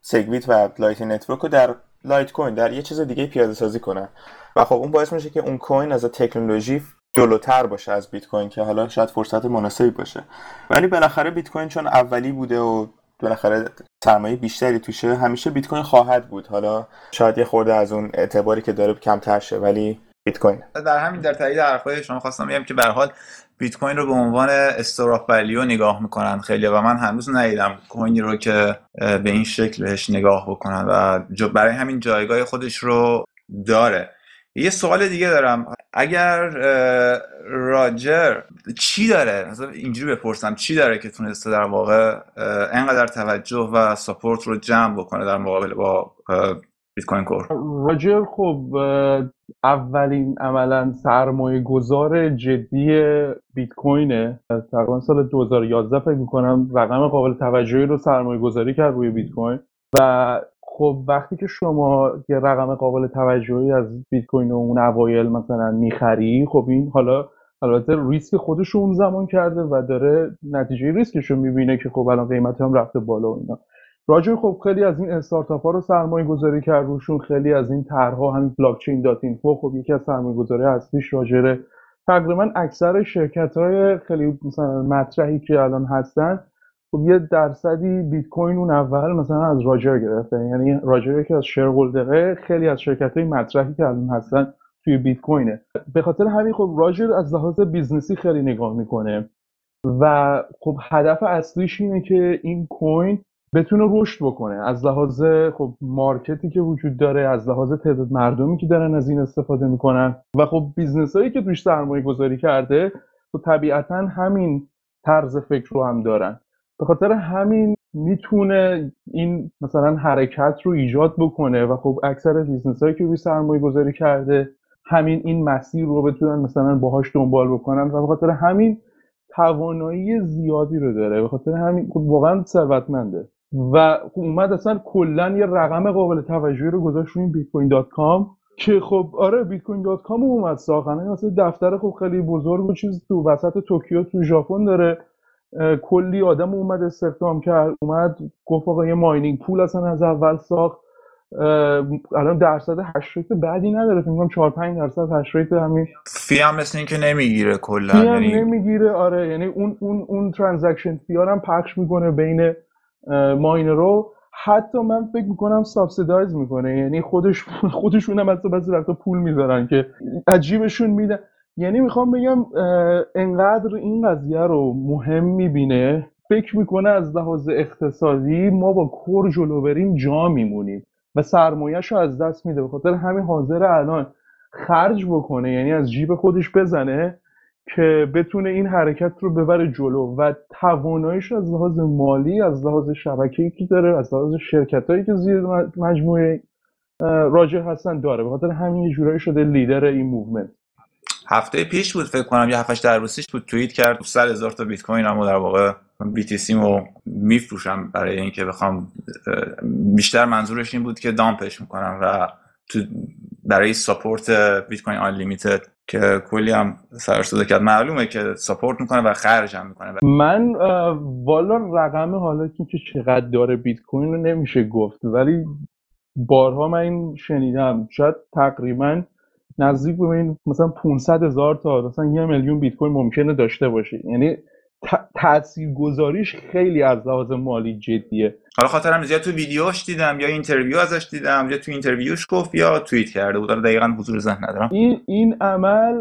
SegWit و Lightning Network رو در Litecoin در یه چیز دیگه پیاده سازی کنن. و خب اون باعث میشه که اون coin از تکنولوژی جلوتر باشه از بیت کوین که حالا شاید فرصت مناسبی باشه. ولی بالاخره بیت کوین چون اولی بوده و بالاخره سرمایه بیشتری توشه همیشه بیت کوین خواهد بود. حالا شاید یه خورده از اون اعتباری که داره کمتر شه ولی بیت کوین در همین در تایید حرفای شما خواستم بگم که به حال بیت کوین رو به عنوان استور ولیو نگاه می‌کنن خیلی و من هنوز ندیدم کوینی رو که به این شکل بهش نگاه بکنن و برای همین جایگاه خودش رو داره. یه سوال دیگه دارم. اگر راجر چی داره؟ مثلا اینجوری بپرسم. چی داره که تونسته در واقع انقدر توجه و ساپورت رو جمع بکنه در مقابل با بیت کوین کور. راجر خب اولین عملا سرمایه گذار جدی بیت کوینه تقریبا سال 2011 فکر می‌کنم رقم قابل توجهی رو سرمایه گذاری کرد روی بیت کوین و خب وقتی که شما یه رقم قابل توجهی از بیت کوین اون اوایل مثلا می‌خری خب این حالا البته ریسک خودش اون زمان کرده و داره نتیجه ریسکش رو می‌بینه که خب الان قیمت هم رفته بالا و اینا. راجر خب خیلی از این استارتاپ ها رو سرمایه گذاری کرد روشون خیلی از این طرحها همین Blockchain dot info خب یکی از سرمایه گذاری اصلیش راجره تقریبا اکثر شرکت های خیلی مثلا مطرحی که الان هستن خب یه درصدی بیت کوین اون اول مثلا از راجر گرفته. یعنی راجر که از شیر خیلی از شرکت های مطرحی که الان هستن توی بیت کوینه. به خاطر همین خب راجر از لحاظ business ی خیلی نگاه می‌کنه. و خب هدف اصلیش اینه که این coin بتونه رشد بکنه. از لحاظ خب market ی که وجود داره از لحاظ تعداد مردمی که دارن از این استفاده می‌کنن و خب business هایی که توش سرمایه گذاری کرده خب طبیعتا همین طرز فکر رو هم دارن. به خاطر همین می‌تونه این مثلا حرکت رو ایجاد بکنه و خب اکثر business هایی که روی سرمایه گذاری کرده همین این مسیر رو بتونن مثلا باهاش دنبال بکنن و به خاطر همین توانایی زیادی رو داره. به خاطر همین خب واقعا ثروتمنده. و خب اومد اصلا کلا یه رقم قابل توجهی رو گذاشت روی Bitcoin dot com که خب آره Bitcoin dot com اومد ساختن. مثلا دفتر خب خیلی بزرگ و چیز تو وسط توکیو تو ژاپن داره. کلی آدم اومد استخدام کرد اومد گفت آقا یه mining pool اصلا از اول ساخت. الان درصد hash rate بدی نداره. فکر کنم 4 5 درصد hash rate همین fee هم مثل اینکه نمی‌گیره کلا یعنی... نمی‌گیره. آره یعنی اون اون اون transaction fee هم پخش می‌کنه بین miner و حتی من فکر می‌کنم subsidize می‌کنه. یعنی خودش خودشون هم حتی بعضی وقتا پول می‌ذارن که از جیبشون میدن یعنی می‌خوام بگم انقدر این قضیه رو مهم می‌بینه. فکر می‌کنه از لحاظ اقتصادی ما با Core جلو بریم جا میمونیم و سرمایهش رو از دست میده. به خاطر همین حاضر الان خرج بکنه. یعنی از جیب خودش بزنه. که بتونه این حرکت رو ببره جلو و تواناییش از لحاظ مالی از لحاظ شبکه‌ای که داره از لحاظ شرکتایی که زیر مجموعه راجر هستن داره. به خاطر همین جورایی شده لیدر این movement. هفته پیش بود فکر کنم یه هفت هشت ده روزیش بود توییت کرد. 100 هزار تا بیت کوین هم در واقع سی رو میفروشم برای اینکه بخوام بیشتر منظورش این بود که دامپش می‌کنم و تو برای ساپورت بیت کوین آن لیمیتد که کلی هم سرسوده کرد. معلومه که ساپورت می‌کنه و خرج هم می‌کنه. من والا رقم حالا که چقدر داره بیت کوین رو نمیشه گفت ولی بارها من این شنیدم. شاید تقریبا نزدیک به این مثلا 500 هزار تا مثلا یه میلیون بیت کوین ممکنه داشته باشه. یعنی تاثیر گذاریش خیلی از لحاظ مالی جدیه. حالا خاطرم زیاد تو ویدیوش دیدم یا interview ازش دیدم یا تو interview ش گفت یا توییت کرده بود. دقیقا حضور ذهن ندارم. این این عمل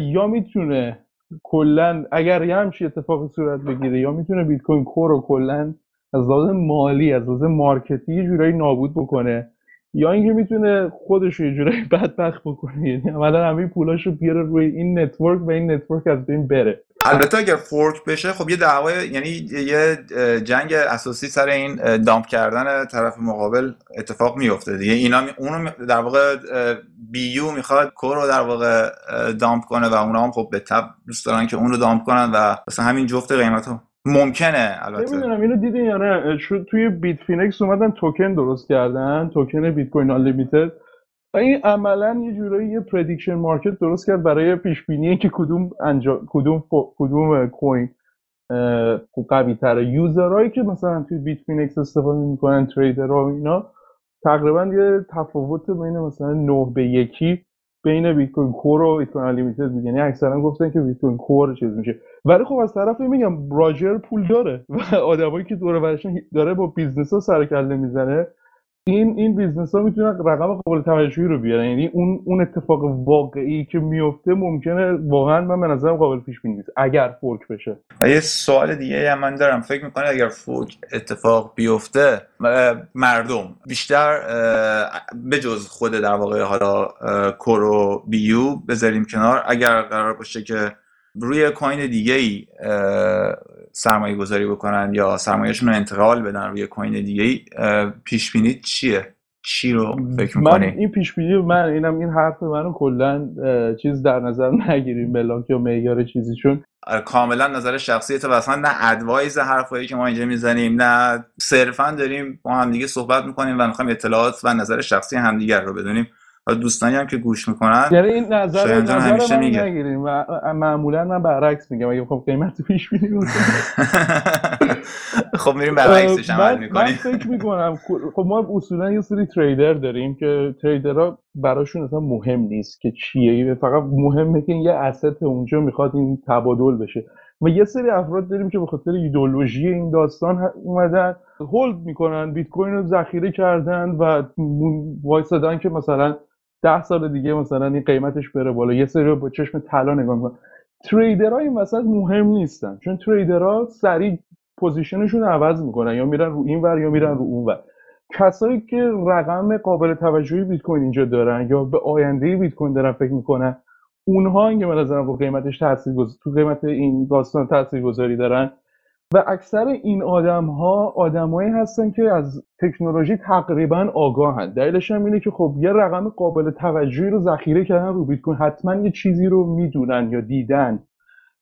یا می‌تونه کلا اگر یه همچی اتفاقی صورت بگیره یا می‌تونه Bitcoin Core رو کلا از لحاظ مالی از لحاظ market ی یه جورایی نابود بکنه یا اینکه می‌تونه خودش رو یه جورایی بدبخت بکنه. یعنی عملا همه پولاشو بیاره روی این network و این network از بین بره. البته اگر fork بشه خب یه دعوای یعنی یه جنگ اساسی سر این dump کردن طرف مقابل اتفاق میفته دیگه. اینا اونو در واقع BU می‌خواد Core رو در واقع dump کنه و اونا هم خب بالطبع دوست دارن که اون رو dump کنن و مثلا همین جفت قیمت ها ممکنه البته. نمی‌دونم اینو دیدین یا نه؟ توی Bitfinex اومدن توکن درست کردن token Bitcoin Unlimited و این عملا یه جورایی یه prediction market درست کرد برای پیش بینی که کدوم انجا... کدوم کدوم coin قوی تره user هایی که مثلا توی Bitfinex استفاده می‌کنن trader ها و اینا تقریبا یه تفاوت بین مثلا 9 به یکی بین Bitcoin Core و Bitcoin Unlimited بود یعنی اکثرا گفتن که Bitcoin Core چیز میشه. ولی خب از طرفی میگم راجر پول داره. و آدمایی که دورش داره با business ها سر می‌زنه. این این business ها می‌تونن رقم قابل توجهی رو بیارن. یعنی اون اون اتفاق واقعی که میفته ممکنه واقعا من به نظرم قابل پیش بینی نیست اگر fork بشه. یه سوال دیگه هم من دارم. فکر می‌کنه اگر فورک اتفاق بیفته مردم بیشتر به جز خود در واقع حالا کورو بیو بذاریم کنار. اگر قرار باشه که روی کوین دیگه ای سرمایه گذاری بکنن یا سرمایهشون رو انتقال بدن روی کوین دیگه ای پیش بینی چیه چی رو فکر می‌کنی؟ من این پیش بینی من اینم این حرف منو کلا چیز در نظر نگیریم بلاک یا معیار چیزی چون کاملا نظر شخصیت و اصلا نه ادوایز حرفایی که ما اینجا می‌زنیم نه صرفا داریم با هم دیگه صحبت می‌کنیم و می‌خوایم اطلاعات و نظر شخصی همدیگر رو بدونیم دوستانی هم که گوش می‌کنن یعنی این نظر نظر همیشه من میگه. نگیریم و معمولا من برعکس میگم. اگه خب قیمت پیش بینی خب میریم برعکسش عمل می‌کنیم من فکر می‌کنم خب ما اصولا یه سری تریدر داریم که تریدرها براشون اصلا مهم نیست که چیه. فقط مهمه که یه اسست اونجا می‌خواد این تبادل بشه. و یه سری افراد داریم که به خاطر ایدولوژی این داستان اومدن hold می‌کنن بیت کوین رو ذخیره کردن و وایسادن که مثلا ده سال دیگه مثلا این قیمتش بره بالا. یه سری با چشم طلا نگاه می‌کنن trader ها این وسط مهم نیستن چون trader ها سریع position شون عوض می‌کنن. یا میرن رو این ور یا میرن رو اون ور. کسایی که رقم قابل توجهی بیت کوین اینجا دارن یا به آینده بیت کوین دارن فکر می‌کنن اونها که من نظرم با قیمتش تاثیر تو قیمت این داستان تاثیرگذاری دارن و اکثر این آدم ها آدمایی هستن که از تکنولوژی تقریبا آگاهن. دلیلش هم اینه که خب یه رقم قابل توجهی رو ذخیره کردن رو بیت کوین. حتما یه چیزی رو می‌دونن یا دیدن.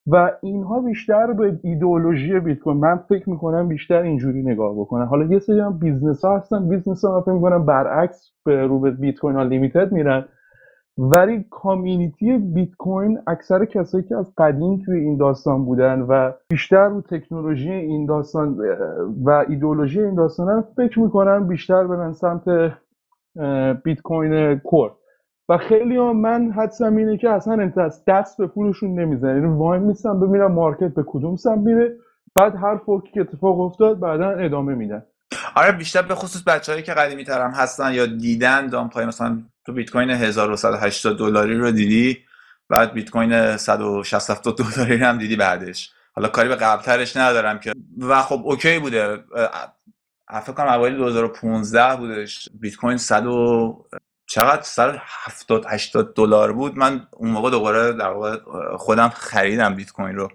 و اینها بیشتر به ایدئولوژی بیت کوین. من فکر می‌کنم بیشتر اینجوری نگاه بکنن. حالا یه سری هم business ها هستن. business ها فکر می‌کنم برعکس به رو بیت کوین unlimited میرن. ولی کامیونیتی بیت کوین اکثر کسایی که از قدیم توی این داستان بودن و بیشتر رو تکنولوژی این داستان و ایدئولوژی این داستان فکر می‌کنن بیشتر برن سمت بیت کوین کور. و خیلی هم من حدسم اینه که اصلا دست به پولشون نمی‌زنن. یعنی وای میستم ببینم مارکت به کدوم سم میره بعد هر فوکی که اتفاق افتاد بعدا ادامه میدن. آره بیشتر به خصوص بچههایی که قدیمی ترم هستن یا دیدن دام پای مثلا تو بیت کوین 1180 دلاری رو دیدی بعد بیت کوین 160 دلاری هم دیدی بعدش. حالا کاری به قبلترش ندارم که. و خب okay بوده. فکر کنم اوایل 2015 بودش. بیت کوین 100 چقدر؟ 170 80 دلار بود. من اون موقع دوباره در واقع خودم خریدم بیت کوین رو.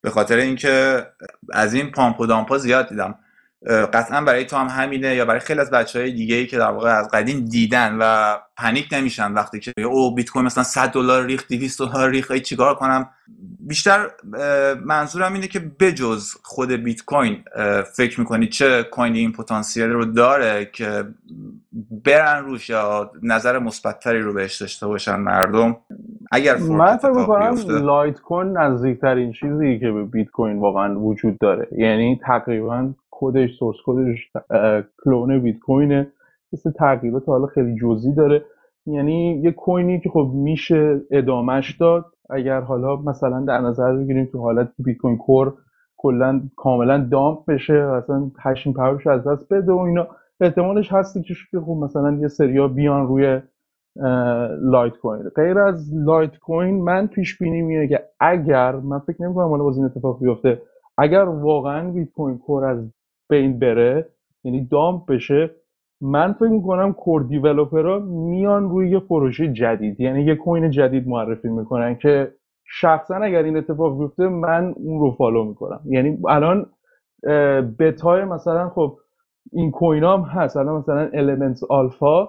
به خاطر اینکه از این pump و dump ا زیاد دیدم. قطعا برای تو هم همینه یا برای خیلی از بچه های دیگه ای که در واقع از قدیم دیدن و panic نمیشن وقتی که او بیت کوین مثلا 100 دلار ریخت 200 دلار ریخت چیکار کنم؟ بیشتر منظورم اینه که بجز خود بیت کوین فکر می‌کنی چه کوینی این پتانسیل رو داره که برن روش یا نظر مثبتتری رو بهش داشته باشن مردم؟ اگر من فکر می‌کنم لایت کوین نزدیکترین چیزی که به بیت کوین واقعا وجود داره. یعنی تقریبا کدش source code ش clone بیت کوینه مثل تغییرات حالا خیلی جزئی داره. یعنی یه کوینی که خب میشه ادامش داد. اگر حالا مثلا در نظر بگیریم تو حالت بیت کوین core کلا کاملا dump بشه اصلا hashing power ش از دست بده و اینا احتمالش هستی که خب مثلا یه سریا بیان روی لایت کوین غیر از لایت کوین من پیش بینی میگه که اگر من فکر نمی کنم حالا باز این اتفاق بیفته اگر واقعا بیت کوین core از بین بره یعنی dump بشه. من فکر می‌کنم core developer ها میان روی یه پروژه جدید یعنی یه کوین جدید معرفی می‌کنن که شخصا اگر این اتفاق بیفته من اون رو follow می‌کنم. یعنی الان بتای مثلا خب این کوین هم هست. الان مثلا Elements Alpha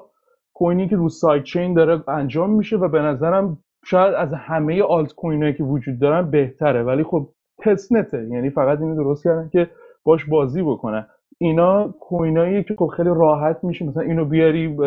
کوینی که رو sidechain داره انجام میشه و به نظرم شاید از همه آلت کوین که وجود دارن بهتره. ولی خب testnet ه یعنی فقط اینو درست کردن که باش بازی بکنن اینا کوینایی که خب خیلی راحت میشه مثلا اینو بیاری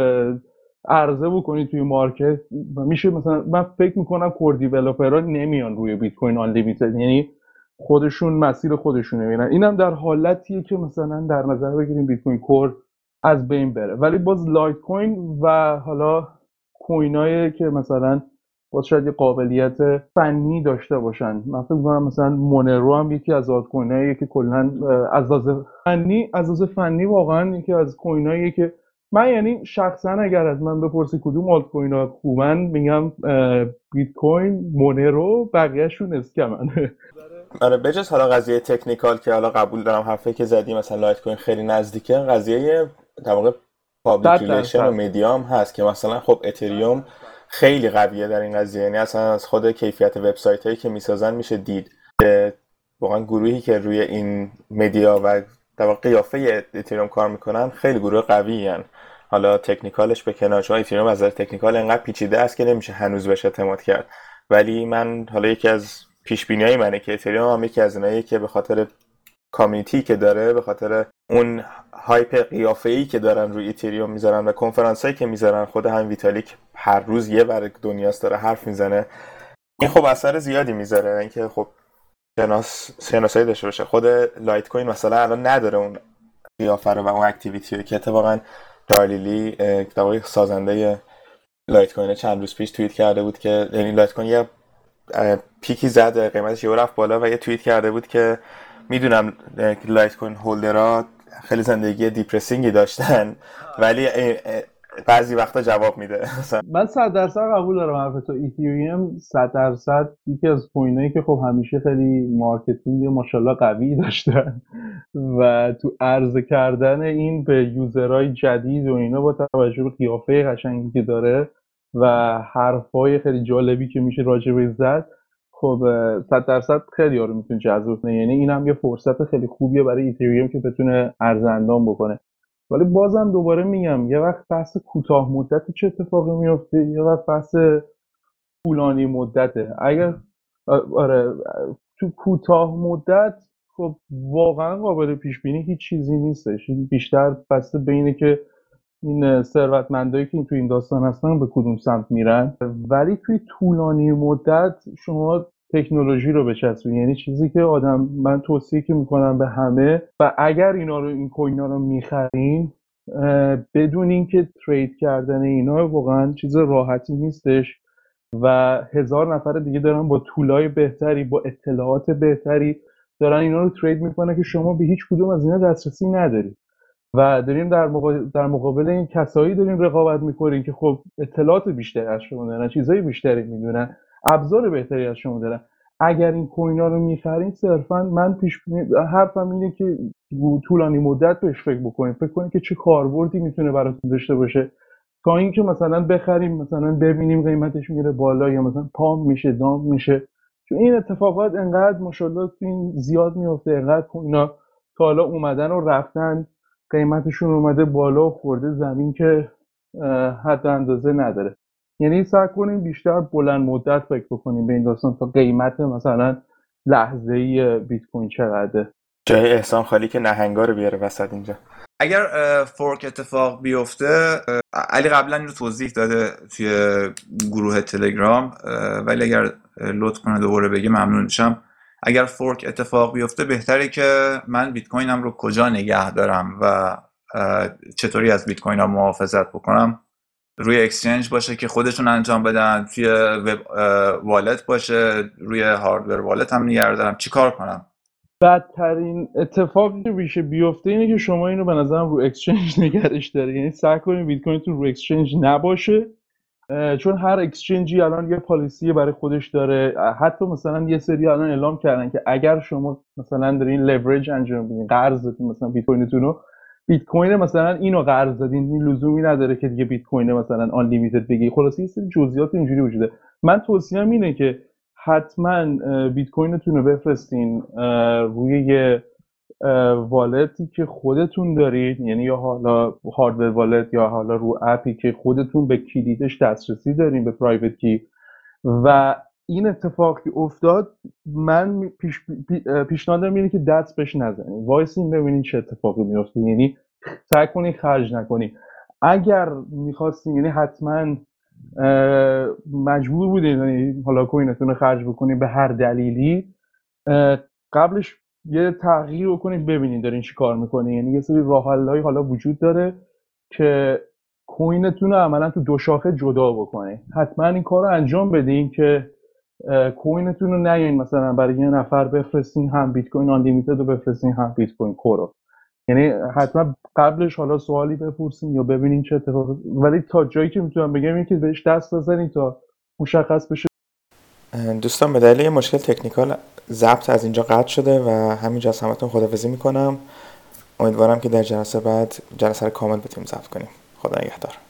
عرضه بکنی توی market. میشه مثلا من فکر می‌کنم core developer ها نمیان روی بیت کوین un یعنی خودشون مسیر خودشون میرن اینم در حالتیه که مثلا در نظر بگیریم بیت کوین core از بین بره. ولی باز لایت کوین و حالا کوینایی که مثلا باز شاید یه قابلیت فنی داشته باشن. من فکر می‌کنم مثلا مونرو هم یکی از alt که کلا از فنی از فنی واقعا یکی از کویناییه که من یعنی شخصا اگر از من بپرسی کدوم آلت کوین ها خوبن میگم بیت کوین مونرو بقیهشون scam ن. آره بجز حالا قضیه technical که حالا قبول دارم حرفی که زدی مثلا لایت کوین خیلی نزدیکه قضیه در واقع پابلیکیشن و میدیام هست که مثلا خب اتریوم خیلی قویه در این قضیه. یعنی اصلا از خود کیفیت وبسایت هایی که می‌سازن میشه دید. واقعا گروهی که روی این مدیا و در واقع قیافه اتریوم کار می‌کنن خیلی گروه قوی هن. حالا تکنیکالش به کنار چون اتریوم از تکنیکال انقدر پیچیده است که نمیشه هنوز بهش اعتماد کرد. ولی من حالا یکی از پیش بینی منه که اتریوم هم یکی از اینایی که به خاطر community که داره به خاطر اون hype قیافه ای که دارن روی اتریوم می‌ذارن و کنفرانس هایی که می‌ذارن خود هم ویتالیک هر روز یه بر دنیاست داره حرف می‌زنه. این خب اثر زیادی می‌ذاره اینکه خب شناس شناسایی داشته باشه. خود لایت کوین مثلا الان نداره اون قیافه رو و اون activity که اتفاقا چارلی لی سازنده لایت کوین چند روز پیش توییت کرده بود که یعنی لایت کوین یه peak ی زد قیمتش یه رفت بالا و یه توییت کرده بود که می‌دونم لایت کوین holder ها خیلی زندگی depressing ی داشتن ولی بعضی وقتا جواب میده. من صد درصد قبول دارم حرف تو. اتریوم صد درصد یکی از کوینایی که خب همیشه خیلی marketing ماشاءالله قوی داشتن. و تو عرضه کردن این به user های جدید و اینا با توجه به قیافه قشنگی که داره و حرفای خیلی جالبی که میشه راجع به زد خب صد درصد خیلی رو می‌تونه جذب کنه. یعنی این هم یه فرصت خیلی خوبیه برای ایتریوم که بتونه ارز اندام بکنه. ولی بازم دوباره میگم یه وقت بحث کوتاه مدت چه اتفاقی میفته یه وقت بحث طولانی مدته. اگر آره تو کوتاه مدت خب واقعا قابل پیش بینی هیچ چیزی نیستش. بیشتر بسته بینه که این ثروتمندایی که تو این داستان هستن به کدوم سمت میرن؟ ولی توی طولانی مدت شما تکنولوژی رو بچسبین. یعنی چیزی که آدم من توصیه که می‌کنم به همه و اگر اینا رو این کوینا رو می‌خرین بدون اینکه ترید کردن اینا واقعا چیز راحتی نیستش و هزار نفر دیگه دارن با طولای بهتری با اطلاعات بهتری دارن اینا رو ترید می‌کنه که شما به هیچ کدوم از اینا دسترسی ندارید. و داریم در, مقابل, در مقابل این کسایی داریم رقابت می‌کنیم که خب اطلاعات بیشتری از شما دارن چیزای بیشتری می‌دونن ابزار بهتری از شما دارن. اگر این کوینا رو می‌خرین صرفا من پیش حرفم اینه که طولانی مدت بهش فکر بکنید فکر کنید که چه کاربردی می‌تونه براتون داشته باشه. تا اینکه مثلا بخریم مثلا ببینیم قیمتش میره بالا یا مثلا پام میشه دام میشه. چون این اتفاقات انقدر ماشاءالله این زیاد میفته انقدر اینا تا حالا اومدن و رفتن. قیمتشون اومده بالا و خورده زمین که حد اندازه نداره. یعنی سعی کنیم بیشتر بلند مدت فکر بکنیم به این داستان تا قیمت مثلا لحظه ای بیت کوین چقدره. جای احسان خالی که نهنگا رو بیاره وسط اینجا. اگر فورک اتفاق بیفته علی قبلا اینو توضیح داده توی گروه تلگرام ولی اگر لطف کنه دوباره بگه ممنون میشم. اگر fork اتفاق بیفته بهتره که من بیت کوینم رو کجا نگه دارم و چطوری از بیت کوین محافظت بکنم. روی exchange باشه که خودشون انجام بدن توی web wallet باشه روی hardware wallet هم نگه دارم. چیکار کنم؟ بدترین اتفاقی که میشه بیفته اینه که شما اینو به نظرم رو exchange نگهش داره یعنی سعی کنید بیت کوینتون رو exchange نباشه. چون هر exchange ی الان یه policy برای خودش داره حتی مثلا یه سری الان اعلام کردن که اگر شما مثلا دارین لورج انجام بدین قرض مثلا بیت کوینتون رو بیت کوین مثلا اینو قرض دادین این لزومی نداره که دیگه بیت کوین مثلا unlimited بگی. خلاصه یه سری جزئیات اینجوری وجوده من توصیهم اینه که حتما بیت کوینتون رو بفرستین روی یه wallet ی که خودتون دارید یعنی یا حالا hardware wallet یا حالا رو app ی که خودتون به کلیدش دسترسی دارین به private key و این اتفاق که افتاد من پیش پیشنهادم اینه که دست بهش نزنید وایسین ببینید چه اتفاقی میفته یعنی سعی کنید خرج نکنید اگر می‌خواستین یعنی حتما مجبور بودین یعنی حالا کوینتون رو خرج بکنید به هر دلیلی قبلش یه تغییر بکنید ببینید دارین چی کار می‌کنین. یعنی یه سری راه حالا وجود داره که کوینتون رو عملا تو دو شاخه جدا بکنه. حتما این کار رو انجام بدین که کوینتون رو نیاین مثلا برای یه نفر بفرستین هم بیت کوین ان رو بفرستین هم بیت کوین کور رو یعنی حتما قبلش حالا سوالی بپرسین یا ببینین چه اتفاقی ولی تا جایی که می‌تونم بگم این که بهش دست بزنین تا مشخص بشه. دوستان به دلیل مشکل technical ضبط از اینجا قطع شده و همینجا از همتون خدافزی می‌کنم. امیدوارم که در جلسه بعد جلسه کامل بتونیم ضبط کنیم. خدا نگهدار.